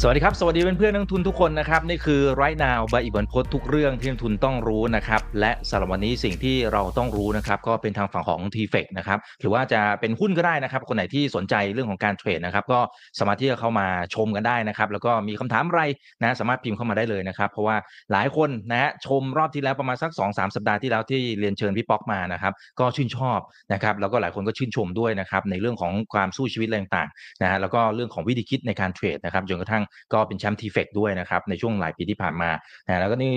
สวัสดีครับ สวัสดีเพื่อนๆนักทุนทุกคนนะครับ นี่คือไรนาวใบอิบันพศทุกเรื่องที่นักทุนต้องรู้นะครับ และสำหรับวันนี้สิ่งที่เราต้องรู้นะครับ ก็เป็นทางฝั่งของ t f e c นะครับ หรือว่าจะเป็นหุ้นก็ได้นะครับ คนไหนที่สนใจเรื่องของการเทรดนะครับ ก็สามารถที่จะเข้ามาชมกันได้นะครับ แล้วก็มีคำถามอะไรนะสามารถพิมพ์เข้ามาได้เลยนะครับ เพราะว่าหลายคนนะฮะชมรอบที่แล้วประมาณสัก2อสสัปดาห์ที่แล้วที่เรียนเชิญพี่ป๊อกมานะครับก็ชื่นชอบนะครับแล้วก็หลายคนก็ชื่นชมด้วยนะครับในเรื่องของความสู้ชีวิตต่างๆนะฮะแล้วก็เรื่องของวิธีคิดในการเทรดนะครับจนกระทั่งก็เป็นแชมป์ทีเฟกด้วยนะครับในช่วงหลายปีที่ผ่านมานะแล้วก็นี่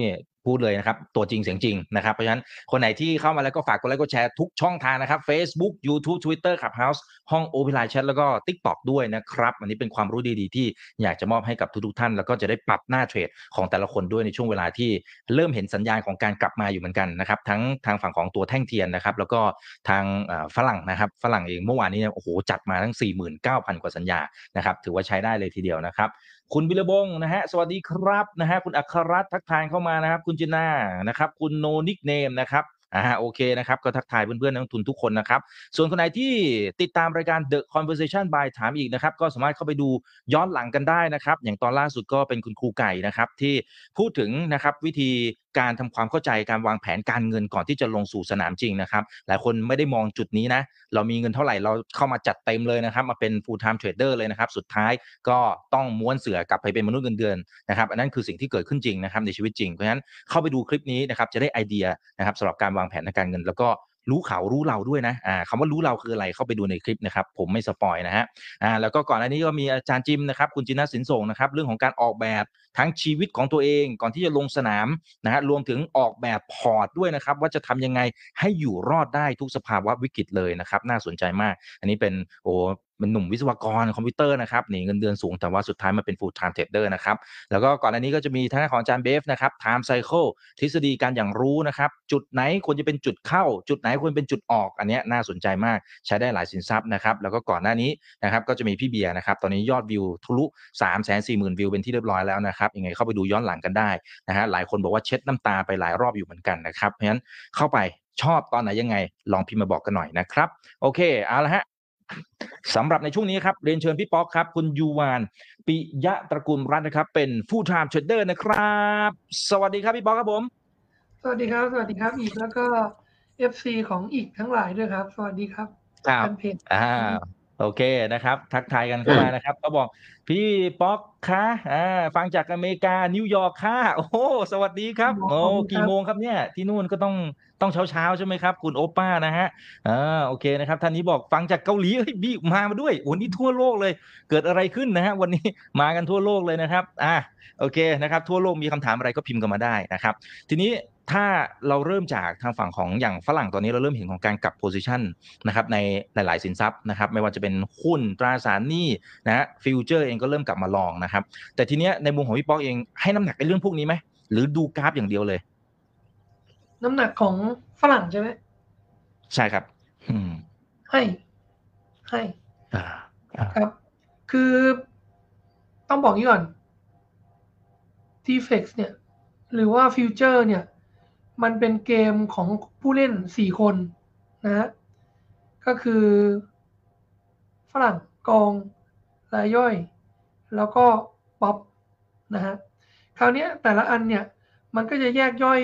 พูดเลยนะครับตัวจริงเสียงจริงนะครับเพราะฉะนั้นคนไหนที่เข้ามาแล้วก็ฝากกดไลค์กดแชร์ทุกช่องทางนะครับ Facebook YouTube Twitter Clubhouse ห้อง o p นไลน์แชทแล้วก็ TikTok ด้วยนะครับ อันนี้เป็นความรู้ดีๆ ที่อยากจะมอบให้กับทุกๆท่าน แล้วก็จะได้ปรับหน้าเทรดของแต่ละคนด้วยในช่วงเวลาที่เริ่มเห็นสัญญาณของการกลับมาอยู่เหมือนกันนะครับทั้งทางฝั่งของตัวแท่งเทียนนะครับแล้วก็ทางฝรั่งนะครับฝรั่งเองเมื่อวานนี้โอ้โหจัดมาทั้ง 49,000 กว่าสัญญานะครับถือว่าใช้ได้เลยทีเดียวนะครับ คุณวิรบงนะฮะสวัสดีครับนะฮะคุณอัครรัตน์ทักทายเข้ามานะครับ คุณจินานะครับ คุณโนนิกเนมนะครับอ่าโอเคนะครับ ก็ทักทายเพื่อนๆนักทุนทุกคนนะครับ ส่วนคนไหนที่ติดตามรายการ The Conversation by ถามอีกนะครับ ก็สามารถเข้าไปดูย้อนหลังกันได้นะครับ อย่างตอนล่าสุดก็เป็นคุณครูไก่นะครับ ที่พูดถึงนะครับวิธี การทำความเข้าใจการวางแผนการเงินก่อนที่จะลงสู่สนามจริงนะครับ หลายคนไม่ได้มองจุดนี้นะ เรามีเงินเท่าไหร่เราเข้ามาจัดเต็มเลยนะครับ มาเป็น full time trader เลยนะครับ สุดท้ายก็ต้องม้วนเสือกลับไปเป็นมนุษย์เงินเดือนนะครับ อันนั้นคือสิ่งที่เกิดขึ้นจริงนะครับในชีวิตจริง เพราะฉะนั้นเข้าไปดูคลิปนี้นะครับจะได้ไอเดียนะครับสำหรับการวางแผนทางการเงิน แล้วก็ รู้เขารู้เราด้วยนะอ่าคำว่ารู้เราคืออะไรเข้าไปดูในคลิปนะครับผมไม่ spoil นะฮะอ่าแล้วก็ก่อนอันนี้ก็มีอาจารย์จิมนะครับคุณจินนาสินส่งนะครับเรื่องของการออกแบบทั้งชีวิตของตัวเองก่อนที่จะลงสนามนะฮะรวมถึงออกแบบพอร์ตด้วยนะครับ ว่าจะทำยังไงให้อยู่รอดได้ทุกสภาวะวิกฤตเลยนะครับ น่าสนใจมาก อันนี้เป็นโอ้เป็นหนุ่มวิศวกรคอมพิวเตอร์นะครับนี่เงินเดือนสูงแต่ว่าสุดท้ายมาเป็น full time trader นะครับแล้วก็ก่อนอันนี้ก็จะมีทางของอาจารย์เบฟนะครับ time cycle ทฤษฎีการอย่างรู้นะครับ จุดไหนควรจะเป็นจุดเข้า จุดไหนควรเป็นจุดออก อันนี้น่าสนใจมากใช้ได้หลายสินทรัพย์นะครับแล้วก็ก่อนหน้านี้นะครับก็จะมีพี่เบียร์นะครับตอนนี้ยอดวิวทะลุ3 4 0 0 0 0วิวเป็นที่เรียบร้อยแล้วนะครับยังไงเข้าไปดูย้อนหลังกันได้นะฮะหลายคนบอกว่าเช็ดน้ำตาไปหลายรอบอยู่เหมือนกันนะครับเพราะฉะนั้นเข้าไปชอบตอนไหนยังไง ลองพิมพ์มาบอกกันหน่อยนะครับ โอเค เอาละฮะ สำหรับในช่วงนี้ครับเรียนเชิญพี่ป๊อกครับ คุณยูวานปิยะตระกูลรัตน์นะครับ เป็น full time trader นะครับ สวัสดีครับพี่ป๊อกครับผม สวัสดีครับ สวัสดีครับอีกแล้วก็ FC ของอีกทั้งหลายด้วยครับ สวัสดีครับครับอ่าโอเคนะครับ ทักทายกันเข้ามานะครับ ก็บอกพี่ป๊อกคะอ่าฟังจากอเมริกานิวยอร์กค่ะ โอ้สวัสดีครับโอ้กี่โมงครับเนี่ย ที่นู่นก็ต้อง ต้องเช้าเช้าใช่ไหมครับ คุณโอป้านะฮะอ่าโอเคนะครับท่านนี้บอกฟังจากเกาหลีเฮ้ยบีมามาด้วยวันนี้ทั่วโลกเลย เกิดอะไรขึ้นนะฮะวันนี้มากันทั่วโลกเลยนะครับอ่าโอเคนะครับ ทั่วโลกมีคำถามอะไรก็พิมพ์กันมาได้นะครับ ทีนี้ถ้าเราเริ่มจากทางฝั่งของอย่างฝรั่งตอนนี้เราเริ่มเห็นของการกลับ position นะครับในหลาย ๆ สินทรัพย์นะครับไม่ว่าจะเป็นหุ้นตราสารหนี้นะฮะฟิวเจอร์เองก็เริ่มกลับมา long นะครับแต่ทีเนี้ยในมุมของพี่ป๊อกเองให้น้ำหนักในเรื่องพวกนี้ไหมหรือดูกราฟอย่างเดียวเลย น้ำหนักของฝรั่งใช่ไหมใช่ครับ อืม ให้ ให้ครับ คือต้องบอกนี้ก่อน TFEX เนี่ย หรือว่าฟิวเจอร์เนี่ย มันเป็นเกมของผู้เล่นสี่คนนะฮะก็คือฝรั่งกองรายย่อย แล้วก็ป๊อปนะฮะคราวนี้แต่ละอันเนี่ย มันก็จะแยกย่อย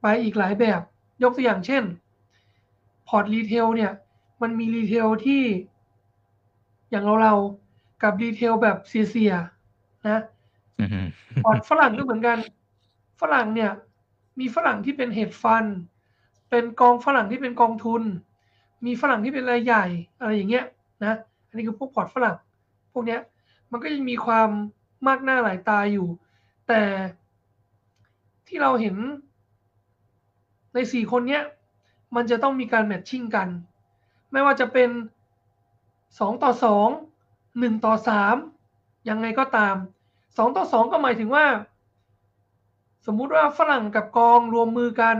ไปอีกหลายแบบ ยกตัวอย่างเช่น พอร์ต retail เนี่ย มันมี retail ที่อย่างเราเรากับ retail แบบเสี่ยๆนะพอร์ตฝรั่งก็เหมือนกัน ฝรั่งเนี่ย มีฝรั่งที่เป็น hedge fund เป็นกองฝรั่งที่เป็นกองทุน มีฝรั่งที่เป็นรายใหญ่อะไรอย่างเงี้ยนะ อันนี้คือพวกพอร์ตฝรั่ง พวกเนี้ย มันก็ยังมีความมากหน้าหลายตาอยู่ แต่ที่เราเห็น ในสี่คนเนี้ยมันจะต้องมีการแมทชิ่งกัน ไม่ว่าจะเป็นสองต่อสองหนึ่งต่อสามยังไงก็ตามสองต่อสองก็หมายถึงว่า สมมุติว่าฝรั่งกับกองรวมมือกัน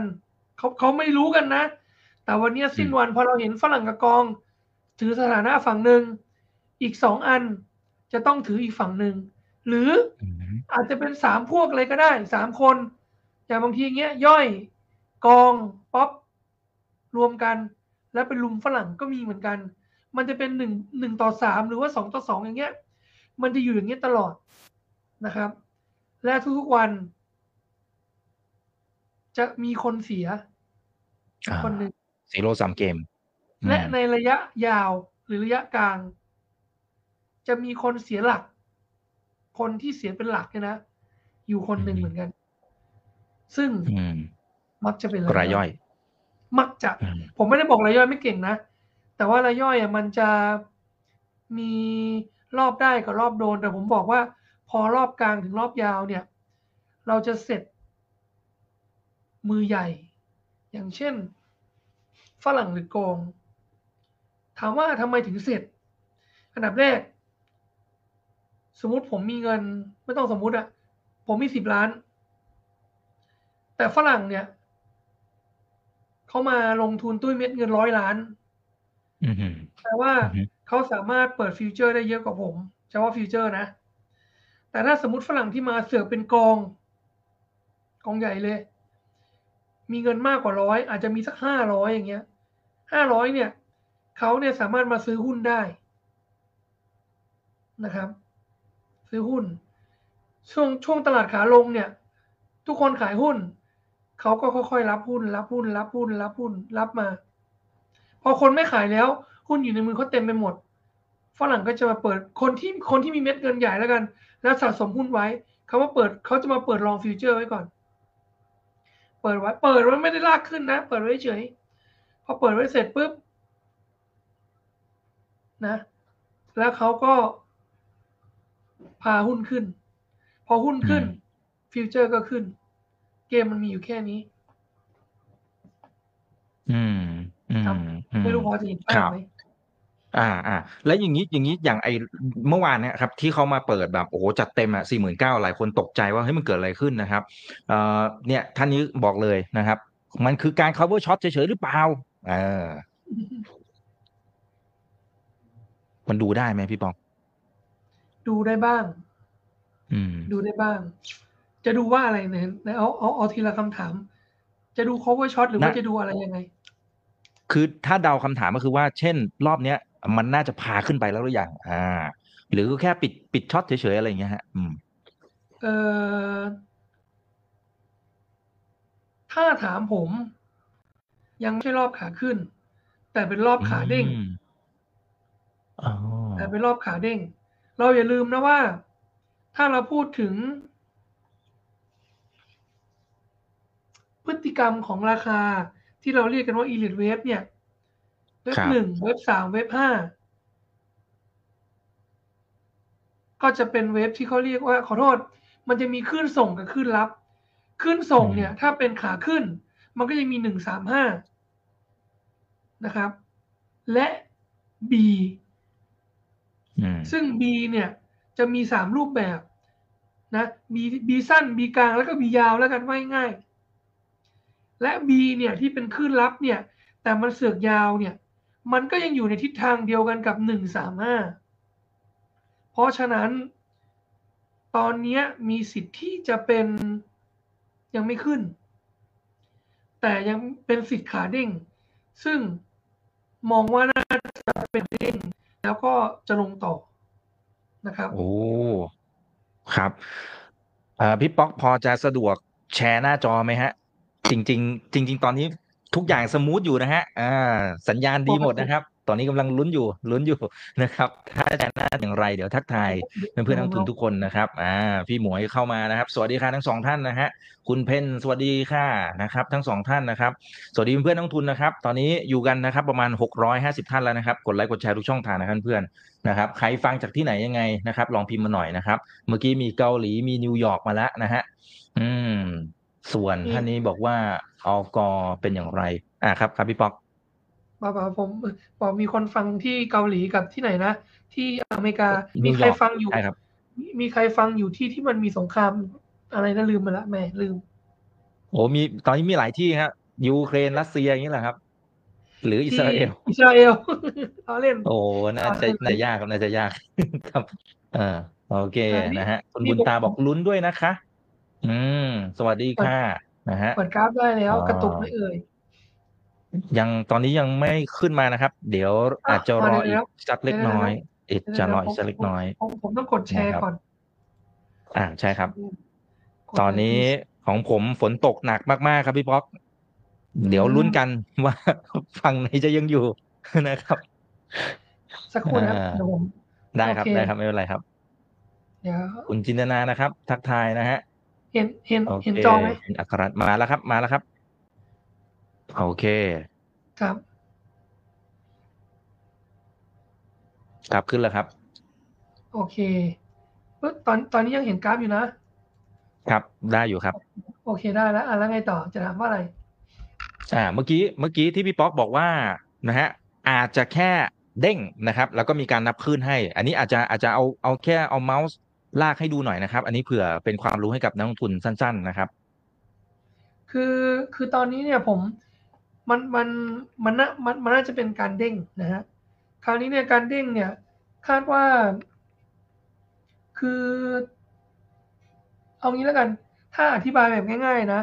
เขาเขาไม่รู้กันนะ แต่วันนี้สิ้นวันพอเราเห็นฝรั่งกับกอง ถือสถานะฝั่งหนึ่งอีกสองอันจะต้องถืออีกฝั่งหนึ่งหรืออาจจะเป็นสามพวกเลยก็ได้สามคน อย่างบางทีเงี้ยย่อย กองป๊อปรวมกัน แล้วเป็นลุมฝรั่งก็มีเหมือนกัน มันจะเป็นหนึ่งหนึ่งต่อสามหรือว่าสองต่อสองอย่างเงี้ย มันจะอยู่อย่างเงี้ยตลอดนะครับ และทุกๆวัน จะมีคนเสียอ่าคนหนึ่งซีโร่สามเกม และอืมในระยะยาวหรือระยะกลาง จะมีคนเสียหลัก คนที่เสียเป็นหลักเนี่ยนะ อยู่คนหนึ่งเหมือนกัน ซึ่งอื มมักจะเป็นรายย่อย มักจะอืมผมไม่ได้บอกรายย่อยไม่เก่งนะ แต่ว่ารายย่อยอะมันจะมีรอบได้กับรอบโดน แต่ผมบอกว่า พอรอบกลางถึงรอบยาวเนี่ย เราจะเสร็จ มือใหญ่ อย่างเช่น ฝรั่งหรือโกง ถามว่าทำไมถึงเสร็จ อันดับแรก สมมุติผมมีเงิน ไม่ต้องสมมุติอะผมมีสิบล้าน แต่ฝรั่งเนี่ย เขามาลงทุนตุ้ยเม็ดเงินร้อยล้านอืมแปลว่าอือฮึเขาสามารถเปิดฟิวเจอร์ได้เยอะกว่าผมเฉพาะฟิวเจอร์นะ แต่ถ้าสมมติฝรั่งที่มาเสือกเป็นกอง กองใหญ่เลย มีเงินมากกว่าร้อยอาจจะมีสักห้าร้อยอย่างเงี้ยห้าร้อยเนี่ยเขาเนี่ยสามารถมาซื้อหุ้นได้นะครับ ซื้อหุ้น ช่วงช่วงตลาดขาลงเนี่ย ทุกคนขายหุ้น เขาก็ค่อยๆรับหุ้นรับหุ้นรับหุ้นรับหุ้นรับมา พอคนไม่ขายแล้วหุ้นอยู่ในมือเขาเต็มไปหมดฝรั่งก็จะมาเปิดคนที่คนที่มีเม็ดเงินใหญ่แล้วกัน แล้วสะสมหุ้นไว้เขามาเปิดเขาจะมาเปิด long futures ไว้ก่อน เปิดไว้เปิดไว้ไม่ได้ลากขึ้นนะ เปิดไว้เฉยพอเปิดไว้เสร็จปุ๊บนะ แล้วเขาก็พาหุ้นขึ้น พอหุ้นขึ้นฟิวเจอร์ก็ขึ้น เกมมันมีอยู่แค่นี้ อืมอืมครับอืมไม่รู้พอจะเห็นภาคพรับไหมอ่าอ่าแล้วอย่างนี้อย่างนี้อย่างไอเมื่อวานเนี่ยครับ ที่เขามาเปิดแบบโอ้โหจัดเต็มอะสี่หมื่นเก้าหลายคนตกใจว่าเฮ้ยมันเกิดอะไรขึ้นนะครับเอ่อเนี่ยท่านนี้บอกเลยนะครับ มันคือการ cover shot เฉยๆหรือเปล่าเออมันดูได้ไหมพี่ปอง ดูได้บ้าง อืม ดูได้บ้าง จะดูว่าอะไรเนี่ยเอาเอาเอาทีละคำถาม จะดู cover shot หรือว่านะจะดูอะไรยังไง คือถ้าเดาคำถามก็คือว่า เช่น รอบเนี้ย มันน่าจะพาขึ้นไปแล้วหรือยังอ่า หรือแค่ปิดปิดช็อตเฉยๆอะไรอย่างเงี้ยฮะ อืม เอ่อถ้าถามผม ยังไม่ใช่รอบขาขึ้น แต่เป็นรอบขาเด้งอืมอ๋อแต่เป็นรอบขาเด้ง เราอย่าลืมนะว่า ถ้าเราพูดถึง พฤติกรรมของราคาที่เราเรียกกันว่า elite wave เนี่ยเว็บครับหนึ่งเว็บสามเว็บห้าก็จะเป็นเว็บที่เขาเรียกว่าขอโทษ มันจะมีคลื่นส่งกับคลื่นรับคลื่นส่งเนี่ย ถ้าเป็นขาขึ้น มันก็จะมีหนึ่งสามห้านะครับ และ B อืมซึ่ง B เนี่ย จะมีสามรูปแบบนะ B B สั้น B กลางแล้วก็ B ยาวแล้วกันว่าง่ายๆ และ B เนี่ยที่เป็นคลื่นลับเนี่ย แต่มันเสือกยาวเนี่ย มันก็ยังอยู่ในทิศทางเดียวกันกับหนึ่งสามห้าเพราะฉะนั้น ตอนนี้มีสิทธิ์ที่จะเป็นยังไม่ขึ้น แต่ยังเป็นสิทธิ์ขาเด้ง ซึ่งมองว่าน่าจะเป็นเด้งแล้วก็จะลงต่อนะครับ โอ้ ครับพี่ป๊อกพอจะสะดวกแชร์หน้าจอไหมฮะ จริงๆจริง ๆ ตอนนี้ทุกอย่างสมูทอยู่นะฮะ อ่า สัญญาณดีหมดนะครับ ตอนนี้กำลังลุ้นอยู่ลุ้นอยู่นะครับ ถ้าแชร์หน้าอย่างไร เดี๋ยวทักทายเพื่อนๆนักลงทุนทุกคนนะครับ อ่า พี่หมวยเข้ามานะครับ สวัสดีค่ะทั้งสองท่านนะฮะ คุณเพนสวัสดีค่ะนะครับ ทั้งสองท่านนะครับ สวัสดีเพื่อนๆนักลงทุนนะครับ ตอนนี้อยู่กันนะครับประมาณ 650 ท่านแล้วนะครับ กดไลค์กดแชร์ทุกช่องทางนะครับเพื่อนๆนะครับ ใครฟังจากที่ไหนยังไงนะครับ ลองพิมพ์มาหน่อยนะครับ เมื่อกี้มีเกาหลีมีนิวยอร์กมาแล้วนะฮะ อืม ส่วนมีท่านนี้บอกว่าออกอเป็นอย่างไร อ่าครับ ครับพี่ป๊อกบาบาผมบอกมีคนฟังที่เกาหลีกับที่ไหนนะ ที่อเมริกา มีนิวใครยอร์กฟังอยู่ใช่ครับมีมีใครฟังอยู่ที่ที่มันมีสงคราม อะไรนะลืมไปละแหม่ลืม โอ้มีตอนนี้มีหลายที่ครับยูเครนรัสเซียอย่างนี้แหละครับ หรืออิสราเอลที่อิสราเอลเอาเล่น โอ้น่าจะอ่าน่าจะยากครับน่าจะยากครับ เออโอเคอ่านี่นะฮะคุณนี่บุญผมตาบอกลุ้นด้วยนะคะ อืม สวัสดีค่ะนะฮะเปิดกราฟได้แล้วอ๋อกระตุกไม่เอ่ยยังตอนนี้ยังไม่ขึ้นมานะครับ เดี๋ยวอาจจะรออีกสักเล็กน้อยอีกจะรออีกสักเล็กน้อยผมผมต้องกดแชร์ก่อน อ่าใช่ครับกดตอนนี้ของผมฝนตกหนักมากๆครับพี่ป๊อก เดี๋ยวลุ้นกันว่าฝั่งไหนจะยังอยู่นะครับ สักครู่นะครับอ่าเดี๋ยวผมได้ครับโอเคได้ครับไม่เป็นไรครับเดี๋ยวคุณจินตนานะครับ ทักทายนะฮะ เห็นเห็นโอเคเห็นจอไหมเห็นอัครมาแล้วครับ มาแล้วครับ โอเค ครับ ครับขึ้นแล้วครับ โอเคเอ้ยตอนตอนนี้ยังเห็นกราฟอยู่นะ ครับได้อยู่ครับ โอเคได้แล้วอะแล้วไงต่อจะถามว่าอะไร อ่า เมื่อกี้เมื่อกี้ที่พี่ป๊อกบอกว่านะฮะ อาจจะแค่เด้งนะครับ แล้วก็มีการนับขึ้นให้ อันนี้อาจจะอาจจะเอาเอาแค่เอาเมาส์ ลากให้ดูหน่อยนะครับ อันนี้เผื่อเป็นความรู้ให้กับนักลงทุนสั้น ๆ นะครับ คือคือตอนนี้เนี่ยผมมันมันมันน่ามันมันน่าจะเป็นการเด้งนะฮะคราวนี้เนี่ยการเด้งเนี่ย คาดว่า คือ เอางี้แล้วกัน ถ้าอธิบายแบบง่าย ๆ นะ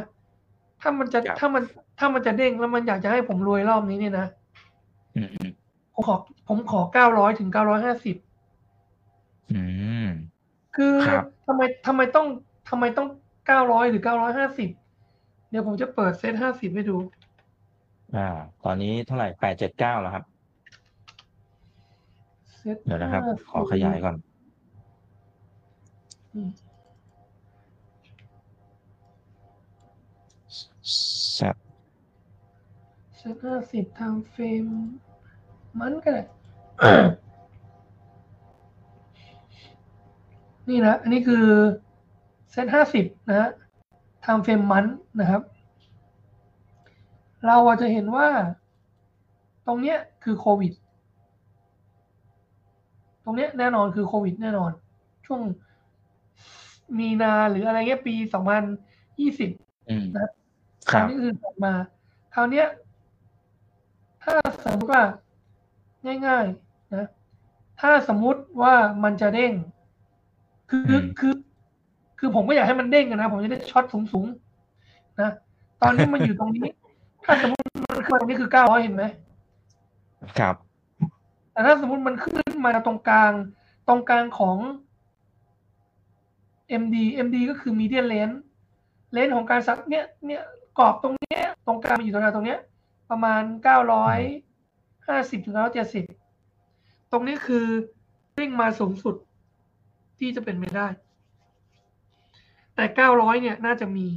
ถ้ามันจะครับถ้ามันถ้ามันจะเด้งแล้วมันอยากจะให้ผมรวยรอบนี้เนี่ยนะอืมอืมผมขอผมขอเก้าร้อยถึงเก้าร้อยห้าสิบอืม คือครับทำไมทำไมต้องทำไมต้องเก้าร้อยหรือเก้าร้อยห้าสิบเดี๋ยวผมจะเปิดเซตห้าสิบให้ดู อ่า ตอนนี้เท่าไหร่แปดเจ็ดเก้าแล้วครับเซตเดี๋ยวนะครับ50ขอขยายก่อนอืมแซดเซตห้าสิบทางเฟรมมันก็ได้ นี่นะ อันนี้คือเซตห้าสิบนะฮะทำเฟรมมันนะครับ เราอาจจะเห็นว่า ตรงเนี้ยคือโควิด ตรงเนี้ยแน่นอนคือโควิดแน่นอน ช่วงมีนาหรืออะไรเงี้ยปีสองพันยี่สิบอืมนะครับคครารัวบนี้คือออกมาคราวเนี้ย ถ้าสมมติว่าง่าย ๆ นะ ถ้าสมมุติว่ามันจะเด้ง คืออมคือ คือผมก็อยากให้มันเด้งอะนะผมจะได้ช็อตสูงๆนะตอนนี้มันอยู่ตรงนี้ ถ้าสมมติมันขึ้นมาตรงนี้คือเก้าร้อยเห็นไหมครับ แต่ถ้าสมมติมันขึ้นมาตรงกลาง ตรงกลางของ MD MD ก็คือ median length เลนส์ของการสักเนี่ยเนี่ยกรอบตรงเนี้ย ตรงกลางมันอยู่ตรงไหนตรงเนี้ย ประมาณเก้าร้อยห้าสิบถึงเก้าร้อยเจ็ดสิบตรงนี้คือเร่งมาสูงสุด ที่จะเป็นไปได้ แต่เก้าร้อยเนี่ยน่าจะมี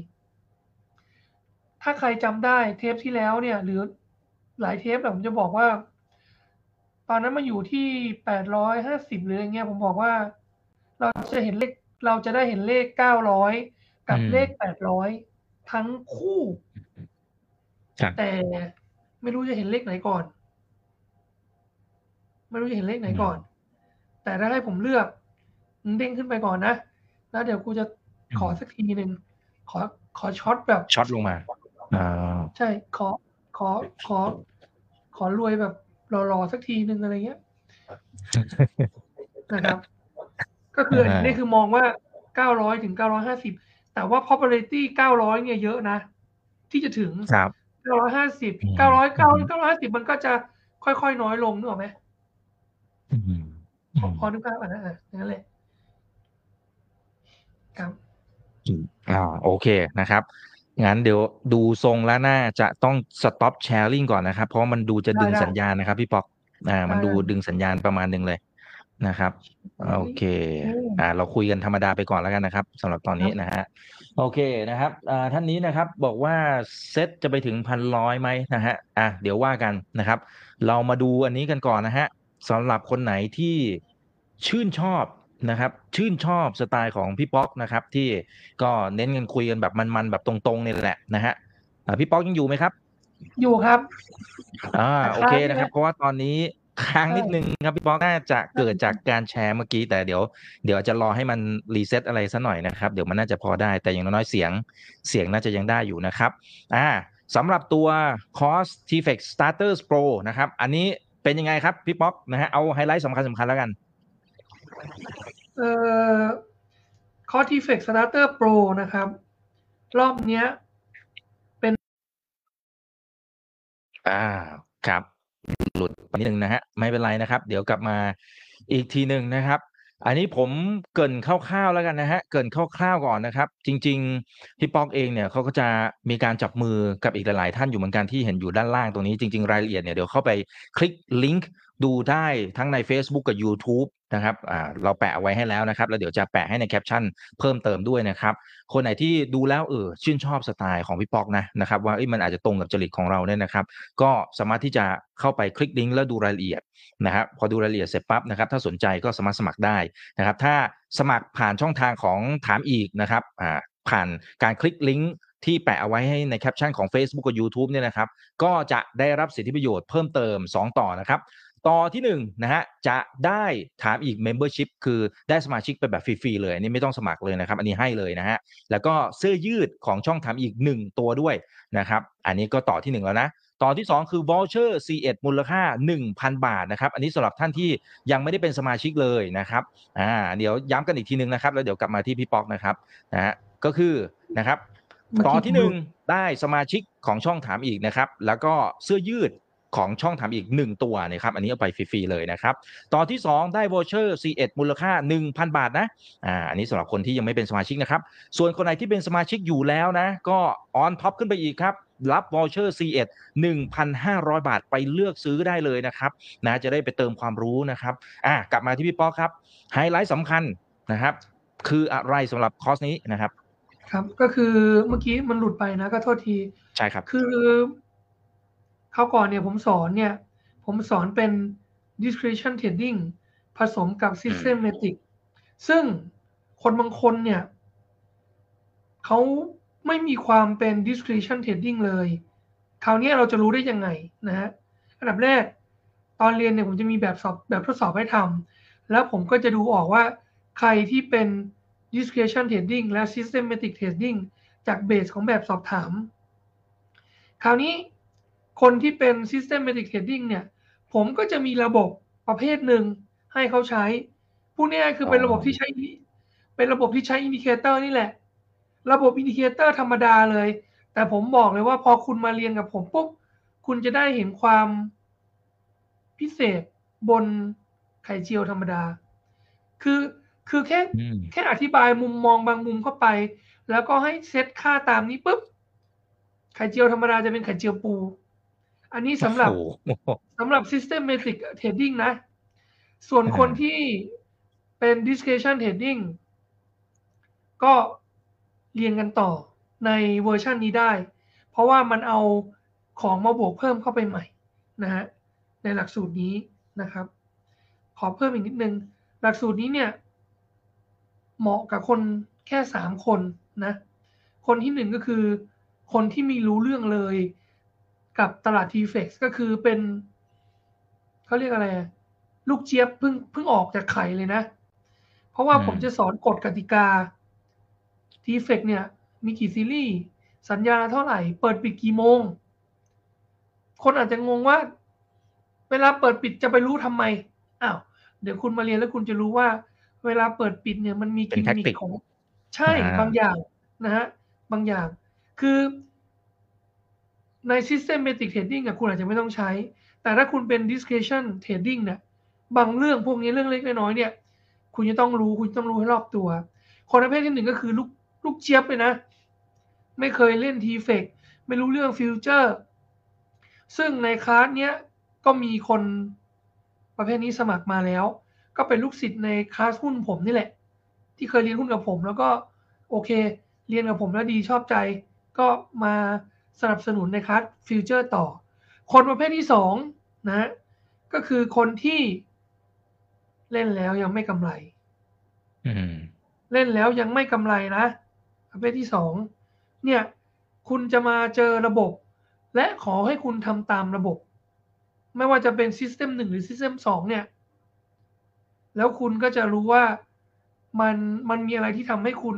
ถ้าใครจำได้เทปที่แล้วเนี่ย หรือหลายเทปแบบผมจะบอกว่า ตอนนั้นมาอยู่ที่แปดร้อยห้าสิบหรืออะไรเงี้ยผมบอกว่า เราจะเห็นเลขเราจะได้เห็นเลขเก้าร้อยกับอืมเลขแปดร้อยทั้งคู่ครับแต่ไม่รู้จะเห็นเลขไหนก่อน ไม่รู้จะเห็นเลขไหนก่อน แต่ถ้าให้ผมเลือกมึง เด้งขึ้นไปก่อนนะ แล้วเดี๋ยวกูจะขอสักทีหนึ่งขอขอช็อตแบบช็อตลงมาอ่าใช่ขอขอขอ ขอรวยแบบรอๆสักทีหนึ่งอะไรเงี้ยนะครับ ก็คืออันนี้คือมองว่าเก้าร้อยถึงเก้าร้อยห้าสิบแต่ว่า popularity เก้าร้อยเนี่ยเยอะนะ ที่จะถึงครับเก้าร้อยห้าสิบอืมเก้าร้อยเก้าเก้าร้อยห้าสิบมันก็จะค่อยๆน้อยลงนึกออกไหมอืมพอพอนึกภาพอะนะอะอย่างนั้นเลย ครับอ่าโอเคนะครับงั้นเดี๋ยวดูทรงแล้วน่าจะต้อง stop sharing ก่อนนะครับ เพราะมันดูจะดึงได้ได้สัญญาณนะครับ พี่ป๊อกอ่า มันได้ดูดึงสัญญาณประมาณหนึ่งเลยนะครับโอเคอืมอ่า เราคุยกันธรรมดาไปก่อนแล้วกันนะครับสำหรับตอนนี้ครับนะฮะโอเคนะครับอ่าท่านนี้นะครับบอกว่าเซตจะไปถึงพันร้อยไหมนะฮะอะเดี๋ยวว่ากันนะครับ เรามาดูอันนี้กันก่อนนะฮะสำหรับคนไหนที่ชื่นชอบ นะครับชื่นชอบสไตล์ของพี่ป๊อกนะครับที่ก็เน้นกันคุยกันแบบมันๆแบบตรงๆนี่แหละนะฮะอ่าพี่ป๊อกยังอยู่ไหมครับ อยู่ครับอ่าแต่โอเคค้างนะครับนะเพราะว่าตอนนี้ค้างใช่นิดนึงครับพี่ป๊อกน่าจะเกิดจากการแชร์เมื่อกี้ แต่เดี๋ยวเดี๋ยวจะรอให้มัน reset อะไรสักหน่อยนะครับเดี๋ยวมันน่าจะพอได้แต่อย่างน้อยๆเสียงเสียงน่าจะยังได้อยู่นะครับอ่าสำหรับตัว course TFEX Starters Pro นะครับ อันนี้เป็นยังไงครับพี่ป๊อกนะฮะเอาไฮไลท์สำคัญสำคัญแล้วกัน เอ่อ c o r t i f e x Starter Pro นะครับ รอบเนี้ย เป็น อ่า ครับ หลุดไปนิดนึงนะฮะ ไม่เป็นไรนะครับ เดี๋ยวกลับมาอีกทีหนึ่งนะครับอันนี้ผมเกินคร่าวๆแล้วกันนะฮะ เกินคร่าวๆก่อนนะครับ จริงๆพี่ป๊อกเองเนี่ยเขาก็จะมีการจับมือกับอีกหลายๆท่านอยู่เหมือนกันที่เห็นอยู่ด้านล่างตรงนี้จริง ๆ รายละเอียดเนี่ยเดี๋ยวเข้าไปคลิกลิงก์ ดูได้ทั้งใน Facebook กับ YouTube นะครับเราแปะเอาไว้ให้แล้วนะครับ แล้วเดี๋ยวจะแปะให้ในแคปชั่นเพิ่มเติมด้วยนะครับ คนไหนที่ดูแล้วเออชื่นชอบสไตล์ของพี่ปอกนะนะครับ ว่ามันอาจจะตรงกับจริตของเราเนี่ยนะครับ ก็สามารถที่จะเข้าไปคลิกลิงก์แล้วดูรายละเอียดนะครับพอดูรายละเอียดเสร็จปั๊บนะครับ ถ้าสนใจก็สามารถสมัครได้นะครับ ถ้าสมัครผ่านช่องทางของถามอีกนะครับผ่านการคลิกลิงก์ที่แปะเอาไว้ให้ในแคปชั่นของ Facebook กับ YouTube เนี่ยนะครับ ก็จะได้รับสิทธิประโยชน์เพิ่มเติม 2 ต่อนะครับ ต่อที่1นนะฮะจะได้ถามอีก Membership คือได้สมาชิกไปแบบฟรีๆเลยอันนี้ไม่ต้องสมัครเลยนะครับ อันนี้ให้เลยนะฮะแล้วก็เสื้อยืดของช่องถามอีก 1 ตัวด้วยนะครับอันนี้ก็ต่อที่ 1 แล้วนะต่อที่ 2 คือ voucher C1 มูลค่า 1,000 บาทนะครับอันนี้สำหรับท่านที่ยังไม่ได้เป็นสมาชิกเลยนะครับอ่าเดี๋ยวย้ำกันอีกทีนึงนะครับแล้วเดี๋ยวกลับมาที่พี่ป๊อกนะครับนะฮะก็คือนะครับต่อที่หนึ่งได้สมาชิกของช่องถามอีกนะครับแล้วก็เสื้อยืด ของช่องถามอีก 1 ตัวนะครับอันนี้เอาไปฟรีๆเลยนะครับต่อที่ 2 ได้ voucher C1 มูลค่า 1,000 บาทนะอ่าอันนี้สำหรับคนที่ยังไม่เป็นสมาชิกนะครับส่วนคนไหนที่เป็นสมาชิกอยู่แล้วนะก็ on top ขึ้นไปอีกครับรับวอเชอร์ C1 1,500 บาทไปเลือกซื้อได้เลยนะครับนะจะได้ไปเติมความรู้นะครับอ่ากลับมาที่พี่ป๊อกครับไฮไลท์สำคัญนะครับ คืออะไรสำหรับคอร์สนี้นะครับ ครับก็คือเมื่อกี้มันหลุดไปนะก็โทษที ใช่ครับ คือ เขาวก่อนเนี่ยผมสอนเนี่ย ผมสอนเป็น discretion trading ผสมกับ systematic ซึ่งคนบางคนเนี่ยเขาไม่มีความเป็น discretion trading เลย คราวนี้เราจะรู้ได้ยังไงนะฮะอันดับแรก ตอนเรียนเนี่ยผมจะมีแบบสอบแบบทดสอบให้ทำแล้วผมก็จะดูออกว่าใครที่เป็น discretion trading และ systematic trading จากเบสของแบบสอบถาม คราวนี้ คนที่เป็น systematic trading เนี่ย ผมก็จะมีระบบประเภทหนึ่งให้เขาใช้พูดง่ายๆคือเป็นระบบที่ใช้ เป็นระบบที่ใช้ indicator นี่แหละ ระบบ indicator ธรรมดาเลย แต่ผมบอกเลยว่าพอคุณมาเรียนกับผมปุ๊บคุณจะได้เห็นความพิเศษบนไข่เจียวธรรมดา คือคือแค่แค่อธิบายมุมมองบางมุมเข้าไป แล้วก็ให้เซตค่าตามนี้ปุ๊บไข่เจียวธรรมดาจะเป็นไข่เจียวปู อันนี้สำหรับสำหรับ systematic trading นะ ส่วนคนที่เป็น discretion trading ก็เรียนกันต่อในเวอร์ชันนี้ได้ เพราะว่ามันเอาของมาบวกเพิ่มเข้าไปใหม่นะฮะในหลักสูตรนี้นะครับ ขอเพิ่มอีกนิดนึง หลักสูตรนี้เนี่ย เหมาะกับคนแค่สามคนนะ คนที่หนึ่งก็คือคนที่มีรู้เรื่องเลย กับตลาดทีเฟกก็คือเป็นเขาเรียกอะไร ลูกเจี๊ยบเพิ่งเพิ่งออกจากไข่เลยนะ เพราะว่าผมจะสอนกฎกติกาทีเฟกเนี่ย มีกี่ซีรีส์ สัญญาเท่าไหร่ เปิดปิดกี่โมง คนอาจจะงงว่า เวลาเปิดปิดจะไปรู้ทำไมอ้าวเดี๋ยวคุณมาเรียนแล้วคุณจะรู้ว่า เวลาเปิดปิดเนี่ยมันมีกิมมิคของ ใช่บางอย่างนะฮะบางอย่าง คือ ใน systematic trading อะคุณอาจจะไม่ต้องใช้ แต่ถ้าคุณเป็น discretion trading เนี่ยบางเรื่องพวกนี้เรื่องเล็กน้อยเนี่ย คุณจะต้องรู้คุณต้องรู้ให้รอบตัว คนประเภทที่หนึ่งก็คือลูกลูกเจี๊ยบเลยนะ ไม่เคยเล่นทีเฟกไม่รู้เรื่องฟิวเจอร์ ซึ่งในคลาสเนี้ยก็มีคนประเภทนี้สมัครมาแล้ว ก็เป็นลูกศิษย์ในคลาสหุ้นผมนี่แหละ ที่เคยเรียนหุ้นกับผมแล้วก็โอเค เรียนกับผมแล้วดีชอบใจ ก็มา สนับสนุนในคัสฟิวเจอร์ต่อ คนประเภทที่สองนะก็คือคนที่เล่นแล้วยังไม่กำไรเล่นแล้วยังไม่กำไรนะประเภทที่สองเนี่ยคุณจะมาเจอระบบ และขอให้คุณทำตามระบบ ไม่ว่าจะเป็น system หนึ่งหรือ system สองเนี่ย แล้วคุณก็จะรู้ว่ามันมันมีอะไรที่ทำให้คุณ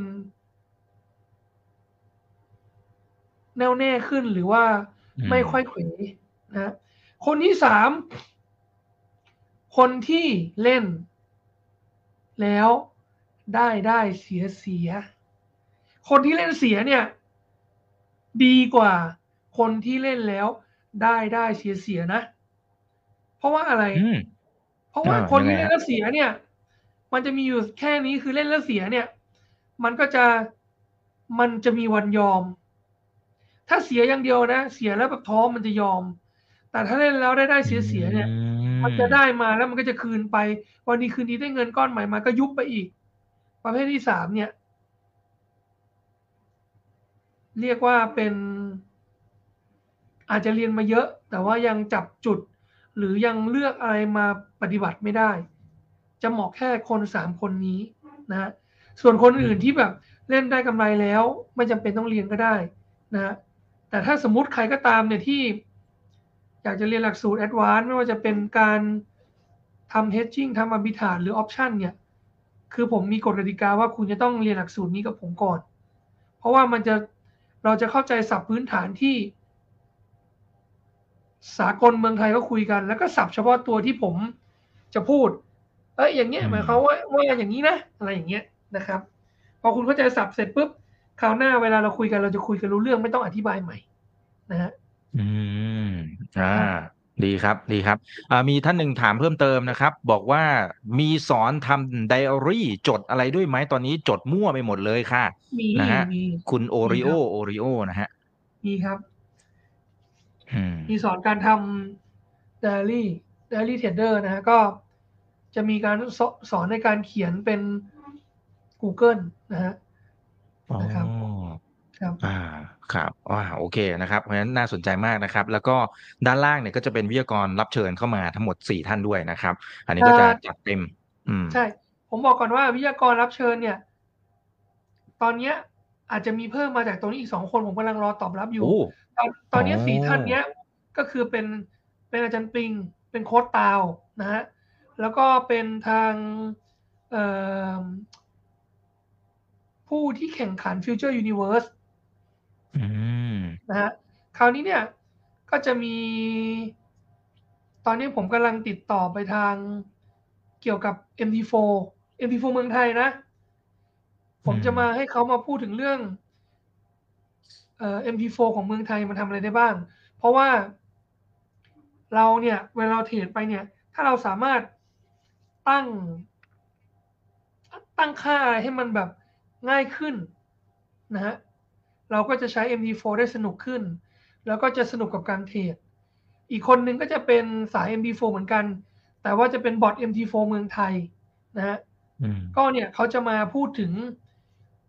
แน่วแน่ขึ้นหรือว่าไม่ค่อยเขวนะคนที่สามคนที่เล่น แล้วได้ได้เสียเสีย คนที่เล่นเสียเนี่ย ดีกว่า คนที่เล่นแล้วได้ได้เสียเสียนะ เพราะว่าอะไรอืมเพราะว่าอ่าคนยังไงที่เล่นฮะแล้วเสียเนี่ย มันจะมีอยู่แค่นี้คือเล่นแล้วเสียเนี่ย มันก็จะมันจะมีวันยอม ถ้าเสียอย่างเดียวนะ เสียแล้วแบบท้อมันจะยอม แต่ถ้าเล่นแล้วได้ได้เสียเสียเนี่ย มันจะได้มาแล้วมันก็จะคืนไป วันนี้คืนนี้ได้เงินก้อนใหม่มาก็ยุบไปอีก ประเภทที่สามเนี่ย เรียกว่าเป็น อาจจะเรียนมาเยอะ แต่ว่ายังจับจุด หรือยังเลือกอะไรมาปฏิบัติไม่ได้ จะเหมาะแค่คนสามคนนี้นะฮะส่วนคนอื่นที่แบบเล่นได้กำไรแล้ว ไม่จำเป็นต้องเรียนก็ได้นะฮะ แต่ถ้าสมมติใครก็ตามเนี่ยที่อยากจะเรียนหลักสูตรแอดวานซ์ไม่ว่าจะเป็นการทำ hedging ทำ arbitrage หรือ option เนี่ย คือผมมีกฎกติกาว่าคุณจะต้องเรียนหลักสูตรนี้กับผมก่อน เพราะว่ามันจะเราจะเข้าใจศัพท์พื้นฐานที่ สากลเมืองไทยก็คุยกัน แล้วก็ศัพท์เฉพาะตัวที่ผมจะพูด เอ้ยอย่างเงี้ยหมายความว่าว่าอย่างนี้นะ อะไรอย่างเงี้ยนะครับ พอคุณเข้าใจศัพท์เสร็จปุ๊บ คราวหน้าเวลาเราคุยกันเราจะคุยกันรู้เรื่องไม่ต้องอธิบายใหม่นะฮะอืมอ่าดีครับดีครับอ่ามีท่านหนึ่งถามเพิ่มเติมนะครับ บอกว่ามีสอนทำไดอารี่ จดอะไรด้วยไหมตอนนี้จดมั่วไปหมดเลยค่ะมีนะฮะมีคุณโอริโอมีครับโอริโอนะฮะมีครับอืมมีสอนการทำ daily daily trader นะฮะก็จะมีการสสอนในการเขียนเป็น Google นะฮะ อ๋อ นะครับ ครับ อ่า ครับ อ่า โอเคนะครับ เพราะฉะนั้นน่าสนใจมากนะครับ แล้วก็ด้านล่างเนี่ยก็จะเป็นวิทยากรรับเชิญเข้ามาทั้งหมดสี่ท่านด้วยนะครับ อันนี้ก็จะอ่าจัดเต็ม อืม ใช่ ผมบอกก่อนว่าวิทยากรรับเชิญเนี่ย ตอนเนี้ยอาจจะมีเพิ่มมาจากตรงนี้อีกสองคนผมกำลังรอตอบรับอยู่ โอ้ ตอนตอนนี้อ๋อสี่ท่านเนี้ยก็คือเป็นเป็นอาจารย์ปิง เป็นโค้ดตาวนะฮะแล้วก็เป็นทางเอ่อ ผู้ที่แข่งขัน Future Universe อืมนะฮะคราวนี้เนี่ย ก็จะมี ตอนนี้ผมกำลังติดต่อไปทางเกี่ยวกับ MT4 MT4 เมืองไทยนะ ผมจะมาให้เขามาพูดถึงเรื่องเอ่อ MT4 ของเมืองไทยมันทำอะไรได้บ้าง เพราะว่าเราเนี่ย เวลาเราเทรดไปเนี่ย ถ้าเราสามารถตั้ง ตั้งค่าอะไรให้มันแบบ ง่ายขึ้นนะฮะเราก็จะใช้ MT4 ได้สนุกขึ้น แล้วก็จะสนุกกับการเทรดอีกคนหนึ่งก็จะเป็นสาย MT4 เหมือนกัน แต่ว่าจะเป็นบอท MT4 เมืองไทยนะฮะอืมก็เนี่ยเขาจะมาพูดถึง